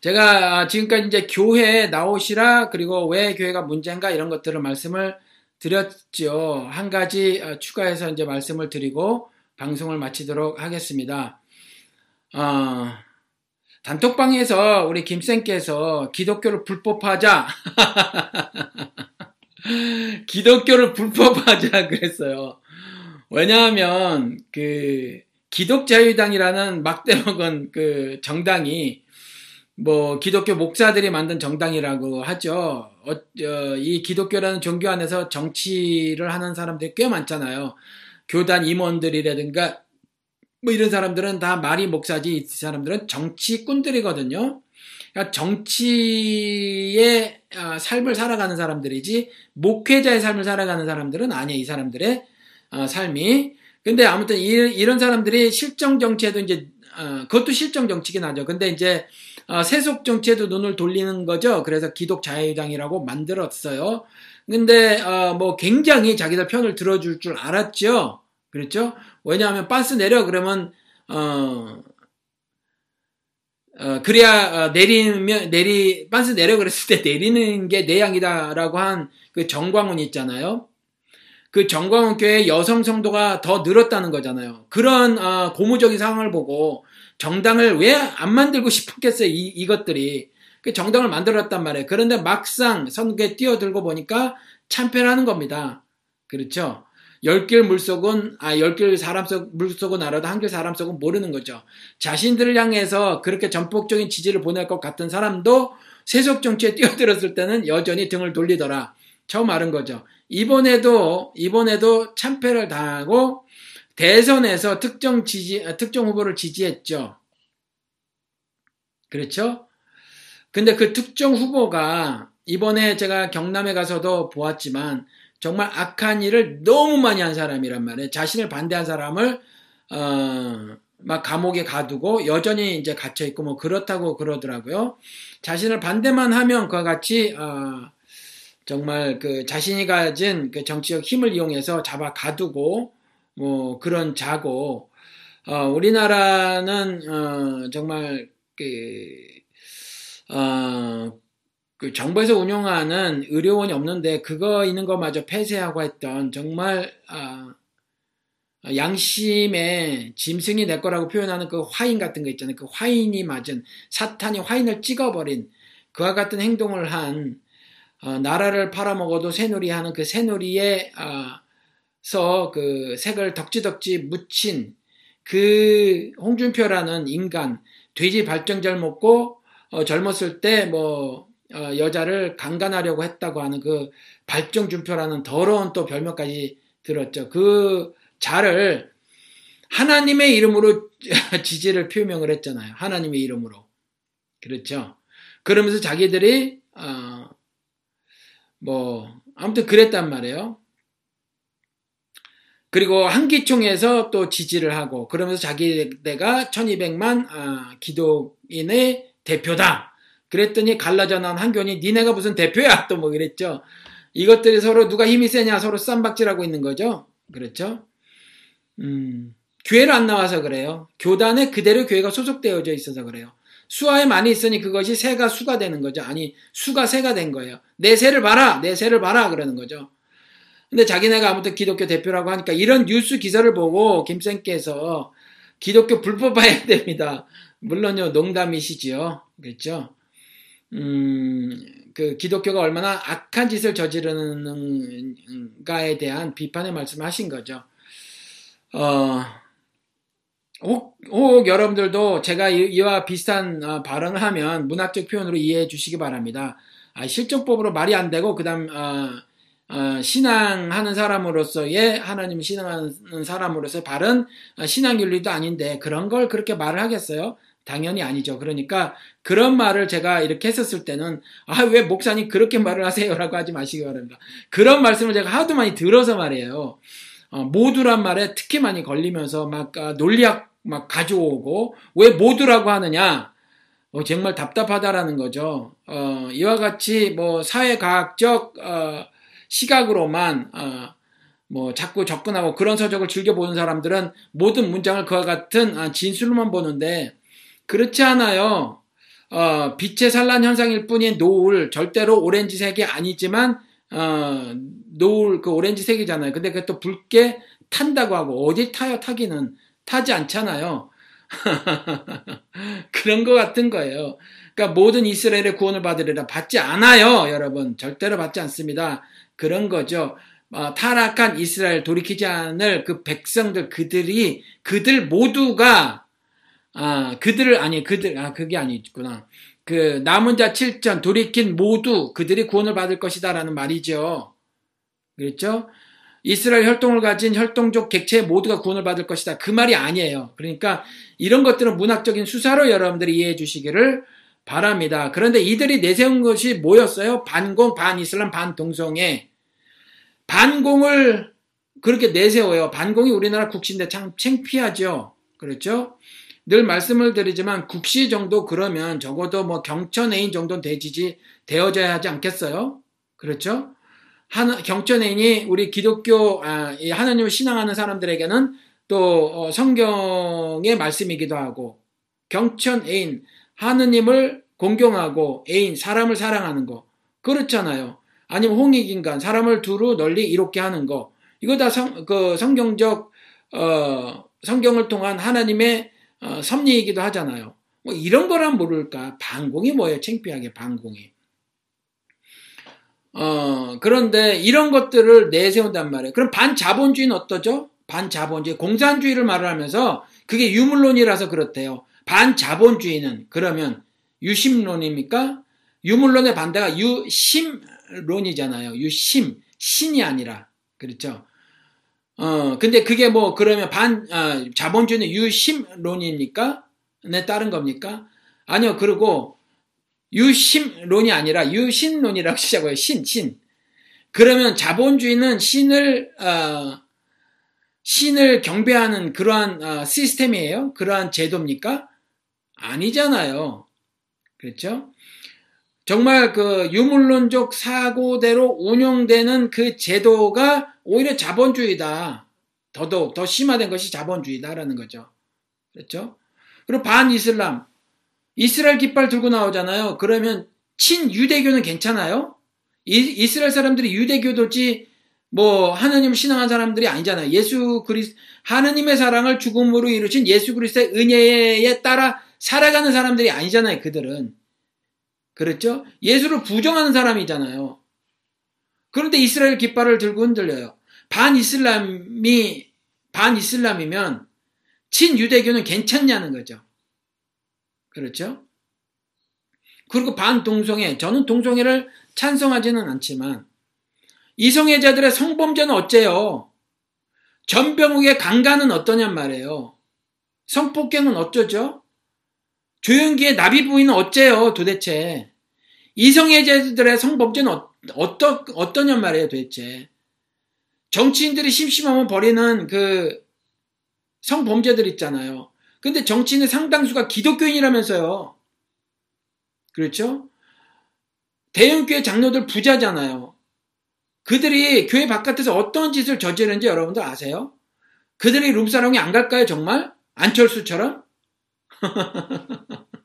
제가 지금까지 이제 교회에 나오시라 그리고 왜 교회가 문제인가 이런 것들을 말씀을 드렸죠. 한 가지 어, 추가해서 이제 말씀을 드리고 방송을 마치도록 하겠습니다. 어, 단톡방에서 우리 김쌤께서 기독교를 불법하자. 기독교를 불법하자 그랬어요. 왜냐하면 그 기독자유당이라는 막대 먹은 그 정당이 뭐 기독교 목사들이 만든 정당이라고 하죠. 어, 어, 이 기독교라는 종교 안에서 정치를 하는 사람들이 꽤 많잖아요. 교단 임원들이라든가 뭐 이런 사람들은 다 말이 목사지 이 사람들은 정치꾼들이거든요. 그러니까 정치의 아, 삶을 살아가는 사람들이지 목회자의 삶을 살아가는 사람들은 아니에요. 이 사람들의 어, 삶이. 근데 아무튼 이 런 사람들이 실정 정치에도 이제 어, 그것도 실정 정치긴 하죠. 근데 이제 어, 세속 정치에도 눈을 돌리는 거죠. 그래서 기독 자유당이라고 만들었어요. 근데 뭐 굉장히 자기들 편을 들어줄 줄 알았죠. 그렇죠? 왜냐하면 빤스 내려 그러면 어, 어 그래야 어, 내리면 내리 빤스 내려 그랬을 때 내리는 게 내 양이다라고 한 그 정광훈 있잖아요. 그 정광훈 교회 여성 성도가 더 늘었다는 거잖아요. 그런 어, 고무적인 상황을 보고 정당을 왜 안 만들고 싶었겠어요? 이, 이것들이 그 정당을 만들었단 말이에요. 그런데 막상 선거에 뛰어들고 보니까 참패하는 겁니다. 그렇죠? 열길 물속은 아 열길 사람 속 물속은 알아도 한길 사람 속은 모르는 거죠. 자신들을 향해서 그렇게 전폭적인 지지를 보낼 것 같은 사람도 세속 정치에 뛰어들었을 때는 여전히 등을 돌리더라. 처음 알은 거죠. 이번에도 이번에도 참패를 당하고 대선에서 특정 지지 특정 후보를 지지했죠. 그렇죠? 근데 그 특정 후보가 이번에 제가 경남에 가서도 보았지만 정말 악한 일을 너무 많이 한 사람이란 말이에요. 자신을 반대한 사람을 어, 막 감옥에 가두고 여전히 이제 갇혀 있고 뭐 그렇다고 그러더라고요. 자신을 반대만 하면 그와 같이 어, 정말 그 자신이 가진 그 정치적 힘을 이용해서 잡아 가두고 뭐 그런 자고 어, 우리나라는 어, 정말 그, 어, 그 정부에서 운영하는 의료원이 없는데 그거 있는 것마저 폐쇄하고 했던 정말 어, 양심의 짐승이 내 거라고 표현하는 그 화인 같은 거 있잖아요. 그 화인이 맞은 사탄이 화인을 찍어버린 그와 같은 행동을 한 어, 나라를 팔아먹어도 새누리하는 그 새누리에 어, 서 그 색을 덕지덕지 묻힌 그 홍준표라는 인간 돼지 발정잘 먹고 어, 젊었을 때뭐 어, 여자를 강간하려고 했다고 하는 그 발정준표라는 더러운 또 별명까지 들었죠. 그 자를 하나님의 이름으로 지지를 표명을 했잖아요. 하나님의 이름으로. 그렇죠. 그러면서 자기들이 어, 뭐 아무튼 그랬단 말이에요. 그리고 한기총에서 또 지지를 하고 그러면서 자기네가 1200만 아, 기독인의 대표다. 그랬더니 갈라져 나온 한교원이 니네가 무슨 대표야 또 뭐 그랬죠. 이것들이 서로 누가 힘이 세냐 서로 쌈박질하고 있는 거죠. 그렇죠. 음, 교회를 안 나와서 그래요. 교단에 그대로 교회가 소속되어져 있어서 그래요. 수화에 많이 있으니 그것이 새가 수가 되는 거죠. 아니 수가 새가 된 거예요. 내 새를 봐라, 내 새를 봐라 그러는 거죠. 근데 자기네가 아무튼 기독교 대표라고 하니까 이런 뉴스 기사를 보고 김쌤께서 기독교 불법화해야 됩니다. 물론요 농담이시지요, 그렇죠? 음, 그 기독교가 얼마나 악한 짓을 저지르는가에 대한 비판의 말씀을 하신 거죠. 어, 혹, 혹 여러분들도 제가 이와 비슷한 어, 발언을 하면 문학적 표현으로 이해해 주시기 바랍니다. 아, 실정법으로 말이 안 되고 그 다음 어, 어, 신앙하는 사람으로서의 하나님 신앙하는 사람으로서의 바른 어, 신앙 윤리도 아닌데 그런 걸 그렇게 말을 하겠어요? 당연히 아니죠. 그러니까 그런 말을 제가 이렇게 했었을 때는 아 왜 목사님 그렇게 말을 하세요라고 하지 마시기 바랍니다. 그런 말씀을 제가 하도 많이 들어서 말이에요. 어, 모두란 말에 특히 많이 걸리면서 막 아, 논리학 막 가져오고 왜 모두라고 하느냐? 어, 정말 답답하다라는 거죠. 어, 이와 같이 뭐 사회과학적 어, 시각으로만 어, 뭐 자꾸 접근하고 그런 서적을 즐겨 보는 사람들은 모든 문장을 그와 같은 아, 진술로만 보는데 그렇지 않아요. 어, 빛의 산란 현상일 뿐인 노을 절대로 오렌지색이 아니지만 어, 노을 그 오렌지색이잖아요. 근데 그것도 붉게 탄다고 하고 어디 타요 타기는 타지 않잖아요. 그런 것 같은 거예요. 그러니까 모든 이스라엘의 구원을 받으리라 받지 않아요, 여러분. 절대로 받지 않습니다. 그런 거죠. 어, 타락한 이스라엘 돌이키지 않을 그 백성들 그들이 그들 모두가 아 그들을 아니 그들 아 그게 아니구나. 그 남은 자 7천 돌이킨 모두 그들이 구원을 받을 것이다라는 말이죠. 그렇죠? 이스라엘 혈통을 가진 혈통족 객체 모두가 구원을 받을 것이다. 그 말이 아니에요. 그러니까 이런 것들은 문학적인 수사로 여러분들이 이해해 주시기를 바랍니다. 그런데 이들이 내세운 것이 뭐였어요? 반공, 반이슬람, 반동성애. 반공을 그렇게 내세워요. 반공이 우리나라 국시인데 참 창피하죠. 그렇죠? 늘 말씀을 드리지만 국시 정도 그러면 적어도 뭐 경천애인 정도는 되지지 되어져야 하지 않겠어요? 그렇죠? 하나, 경천애인이 우리 기독교 아, 하나님을 신앙하는 사람들에게는 또 어, 성경의 말씀이기도 하고 경천애인 하느님을 공경하고 애인 사람을 사랑하는 거 그렇잖아요. 아니면 홍익인간 사람을 두루 널리 이롭게 하는 거 이거 다 성, 그 성경적 어, 성경을 통한 하나님의 어, 섭리이기도 하잖아요. 뭐 이런 거란 모를까? 반공이 뭐예요? 창피하게 반공이. 어, 그런데 이런 것들을 내세운단 말이에요. 그럼 반자본주의는 어떠죠? 반자본주의, 공산주의를 말을 하면서 그게 유물론이라서 그렇대요. 반자본주의는 그러면 유심론입니까? 유물론의 반대가 유심 론이잖아요. 유심, 신이 아니라. 그렇죠? 어, 근데 그게 뭐, 그러면 반, 아, 자본주의는 유심론입니까? 네, 다른 겁니까? 아니요, 그리고 유심론이 아니라 유신론이라고 시작해요. 신, 신. 그러면 자본주의는 신을 어, 신을 경배하는 그러한 어, 시스템이에요? 그러한 제도입니까? 아니잖아요. 그렇죠? 정말 그 유물론적 사고대로 운영되는 그 제도가 오히려 자본주의다. 더더욱 더 심화된 것이 자본주의다라는 거죠. 그렇죠? 그리고 반이슬람. 이스라엘 깃발 들고 나오잖아요. 그러면 친유대교는 괜찮아요? 이, 스라엘 사람들이 유대교도지 뭐 하나님 신앙한 사람들이 아니잖아요. 예수 그리스 하나님의 사랑을 죽음으로 이루신 예수 그리스도의 은혜에 따라 살아가는 사람들이 아니잖아요. 그들은 그렇죠? 예수를 부정하는 사람이잖아요. 그런데 이스라엘 깃발을 들고 흔들려요. 반 이슬람이 반 이슬람이면 친 유대교는 괜찮냐는 거죠. 그렇죠? 그리고 반 동성애. 저는 동성애를 찬성하지는 않지만 이성애자들의 성범죄는 어째요? 전병욱의 강간은 어떠냔 말이에요. 성폭행은 어쩌죠? 조영기의 나비 부인은 어째요 도대체? 이성애자들의 성범죄는 어, 어떠, 어떠냔 말이에요 도대체. 정치인들이 심심하면 벌이는 그 성범죄들 있잖아요. 근데 정치인의 상당수가 기독교인이라면서요. 그렇죠? 대형교회 장로들 부자잖아요. 그들이 교회 바깥에서 어떤 짓을 저지르는지 여러분들 아세요? 그들이 룸사롱에 안 갈까요, 정말? 안철수처럼?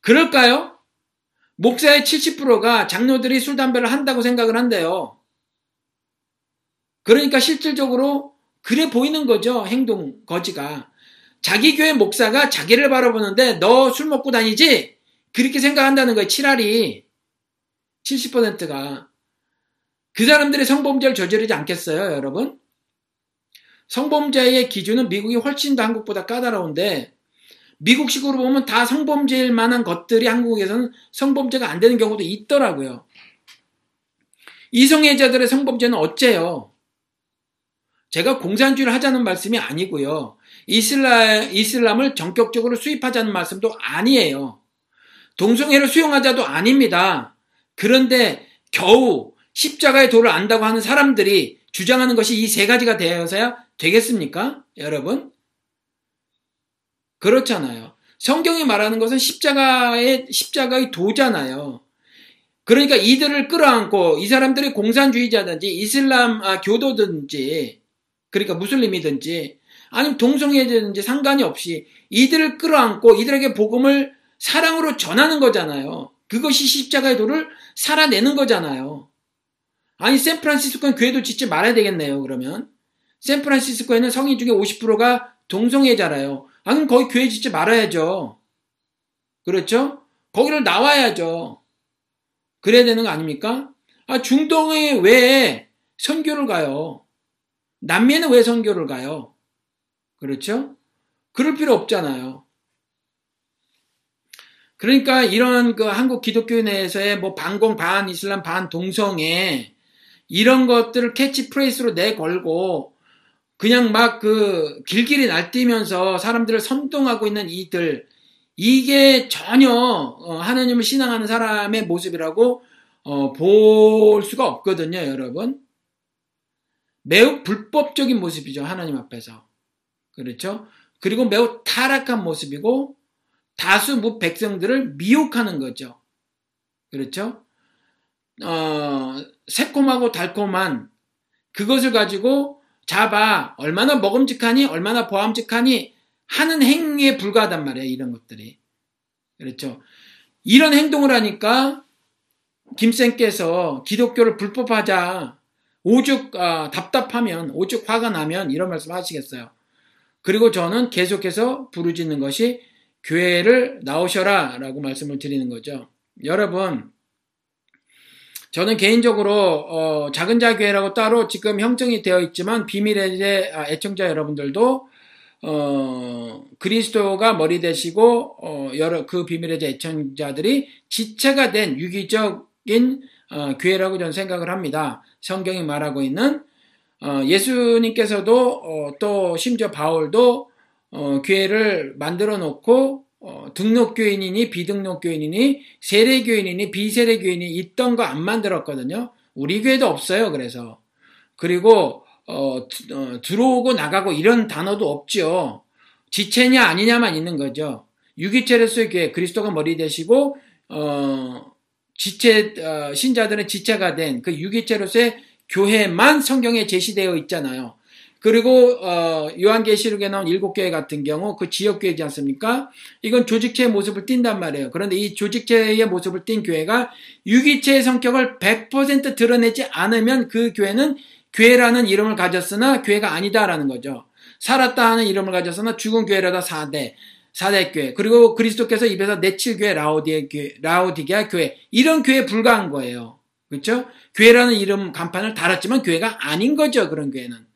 그럴까요? 목사의 70%가 장로들이 술, 담배를 한다고 생각을 한대요. 그러니까 실질적으로 그래 보이는 거죠. 행동 거지가. 자기 교회 목사가 자기를 바라보는데 너 술 먹고 다니지? 그렇게 생각한다는 거예요. 7알이. 70%가. 그 사람들이 성범죄를 저지르지 않겠어요, 여러분? 성범죄의 기준은 미국이 훨씬 더 한국보다 까다로운데 미국식으로 보면 다 성범죄일 만한 것들이 한국에서는 성범죄가 안 되는 경우도 있더라고요. 이성애자들의 성범죄는 어째요? 제가 공산주의를 하자는 말씀이 아니고요. 이슬람, 이슬람을 전격적으로 수입하자는 말씀도 아니에요. 동성애를 수용하자도 아닙니다. 그런데 겨우 십자가의 도를 안다고 하는 사람들이 주장하는 것이 이 세 가지가 되어서야 되겠습니까? 여러분? 그렇잖아요. 성경이 말하는 것은 십자가의, 십자가의 도잖아요. 그러니까 이들을 끌어안고 이 사람들이 공산주의자든지 이슬람 아, 교도든지 그러니까 무슬림이든지 아니면 동성애든지 상관이 없이 이들을 끌어안고 이들에게 복음을 사랑으로 전하는 거잖아요. 그것이 십자가의 도를 살아내는 거잖아요. 아니 샌프란시스코는 교회도 짓지 말아야 되겠네요. 그러면 샌프란시스코에는 성인 중에 50%가 동성애자라요. 아 그럼 거기 교회 짓지 말아야죠. 그렇죠? 거기를 나와야죠. 그래야 되는 거 아닙니까? 아 중동에 왜 선교를 가요? 남미에는 왜 선교를 가요? 그렇죠? 그럴 필요 없잖아요. 그러니까 이런 그 한국 기독교 내에서의 뭐 반공 반 이슬람 반 동성애 이런 것들을 캐치프레이즈로 내걸고 그냥 막 그 길길이 날뛰면서 사람들을 선동하고 있는 이들 이게 전혀 어, 하나님을 신앙하는 사람의 모습이라고 어, 볼 수가 없거든요, 여러분. 매우 불법적인 모습이죠. 하나님 앞에서. 그렇죠? 그리고 매우 타락한 모습이고 다수 무 백성들을 미혹하는 거죠. 그렇죠? 어, 새콤하고 달콤한 그것을 가지고 잡아 얼마나 먹음직하니 얼마나 보암직하니 하는 행위에 불과하단 말이에요. 이런 것들이. 그렇죠? 이런 행동을 하니까 김쌤께서 기독교를 불법하자 오죽 아, 답답하면 오죽 화가 나면 이런 말씀 하시겠어요. 그리고 저는 계속해서 부르짖는 것이 교회를 나오셔라 라고 말씀을 드리는 거죠. 여러분 저는 개인적으로 어, 작은 자교회라고 따로 지금 형성이 되어 있지만 비밀의 아, 애청자 여러분들도 어, 그리스도가 머리 되시고 어, 여러 그 비밀의 애청자들이 지체가 된 유기적인 어, 교회라고 저는 생각을 합니다. 성경이 말하고 있는 어, 예수님께서도 어, 또 심지어 바울도 어, 교회를 만들어 놓고 어, 등록교인이니 비등록교인이니 세례교인이니 비세례교인이 있던 거 안 만들었거든요. 우리 교회도 없어요. 그래서 그리고 어, 어, 들어오고 나가고 이런 단어도 없죠. 지체냐 아니냐만 있는 거죠. 유기체로서의 교회 그리스도가 머리 되시고 어, 지체 어, 신자들은 지체가 된 그 유기체로서의 교회만 성경에 제시되어 있잖아요. 그리고 어, 요한계시록에 나온 일곱 교회 같은 경우 그 지역 교회지 않습니까? 이건 조직체의 모습을 띈단 말이에요. 그런데 이 조직체의 모습을 띈 교회가 유기체의 성격을 100% 드러내지 않으면 그 교회는 교회라는 이름을 가졌으나 교회가 아니다라는 거죠. 살았다 하는 이름을 가졌으나 죽은 교회라다 4대. 4대 교회. 그리고 그리스도께서 입에서 내칠 교회 라오디게 교회, 라오디게아 교회. 이런 교회에 불과한 거예요. 그렇죠? 교회라는 이름 간판을 달았지만 교회가 아닌 거죠. 그런 교회는.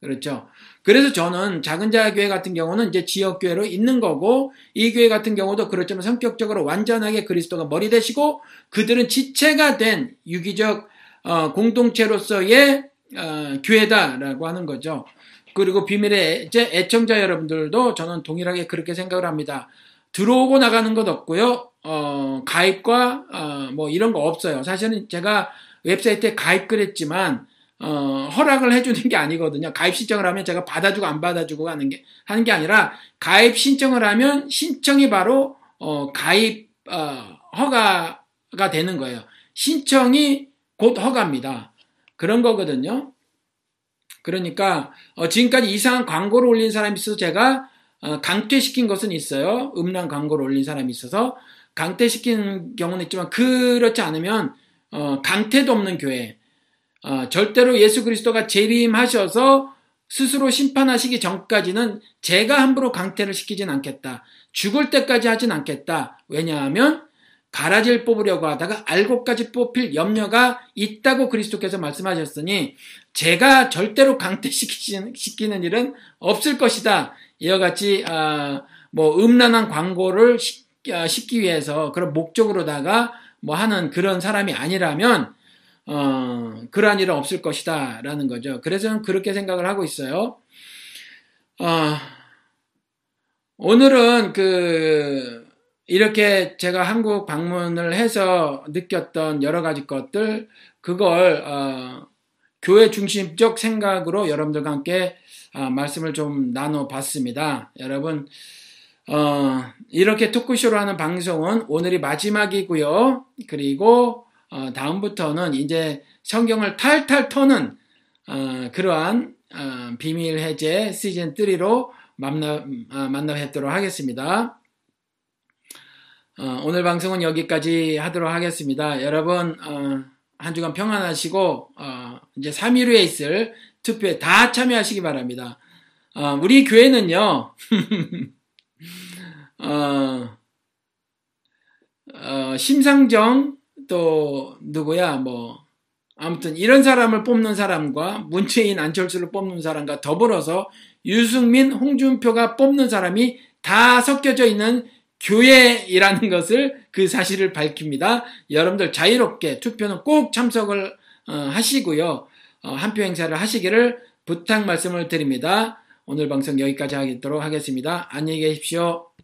그렇죠. 그래서 저는 작은 자의 교회 같은 경우는 이제 지역 교회로 있는 거고 이 교회 같은 경우도 그렇지만 성격적으로 완전하게 그리스도가 머리 되시고 그들은 지체가 된 유기적 어, 공동체로서의 어, 교회다라고 하는 거죠. 그리고 비밀의 이제 애청자 여러분들도 저는 동일하게 그렇게 생각을 합니다. 들어오고 나가는 것 없고요. 어, 가입과 어, 뭐 이런 거 없어요. 사실은 제가 웹사이트에 가입을 했지만 어, 허락을 해주는 게 아니거든요. 가입 신청을 하면 제가 받아주고 안 받아주고 하는 게 하는 게 아니라 가입 신청을 하면 신청이 바로 어, 가입 어, 허가가 되는 거예요. 신청이 곧 허가입니다. 그런 거거든요. 그러니까 어, 지금까지 이상한 광고를 올린 사람이 있어서 제가 어, 강퇴시킨 것은 있어요. 음란 광고를 올린 사람이 있어서 강퇴시킨 경우는 있지만 그렇지 않으면 어, 강퇴도 없는 교회 어, 절대로 예수 그리스도가 재림하셔서 스스로 심판하시기 전까지는 제가 함부로 강퇴를 시키진 않겠다. 죽을 때까지 하진 않겠다. 왜냐하면 가라지를 뽑으려고 하다가 알고까지 뽑힐 염려가 있다고 그리스도께서 말씀하셨으니 제가 절대로 강퇴시키는 일은 없을 것이다. 이와 같이 아, 뭐 음란한 광고를 싣기 위해서 그런 목적으로다가 뭐 하는 그런 사람이 아니라면 어, 그러한 일은 없을 것이다 라는 거죠. 그래서 저는 그렇게 생각을 하고 있어요. 어, 오늘은 그 이렇게 제가 한국 방문을 해서 느꼈던 여러 가지 것들 그걸 어, 교회 중심적 생각으로 여러분들과 함께 어, 말씀을 좀 나눠봤습니다. 여러분 어, 이렇게 토크쇼로 하는 방송은 오늘이 마지막이고요. 그리고 어, 다음부터는 이제 성경을 탈탈 터는 어, 그러한 어, 비밀 해제 시즌 3로 만나, 어, 만나 뵙도록 하겠습니다. 어, 오늘 방송은 여기까지 하도록 하겠습니다. 여러분 어, 한 주간 평안하시고 이제 3일 후에 있을 투표에 다 참여하시기 바랍니다. 우리 교회는요. 심상정 또 누구야 뭐 아무튼 이런 사람을 뽑는 사람과 문채인 안철수를 뽑는 사람과 더불어서 유승민 홍준표가 뽑는 사람이 다 섞여져 있는 교회이라는 것을 그 사실을 밝힙니다. 여러분들 자유롭게 투표는 꼭 참석을 어, 하시고요. 어, 한표 행사를 하시기를 부탁 말씀을 드립니다. 오늘 방송 여기까지 하도록 하겠습니다. 안녕히 계십시오.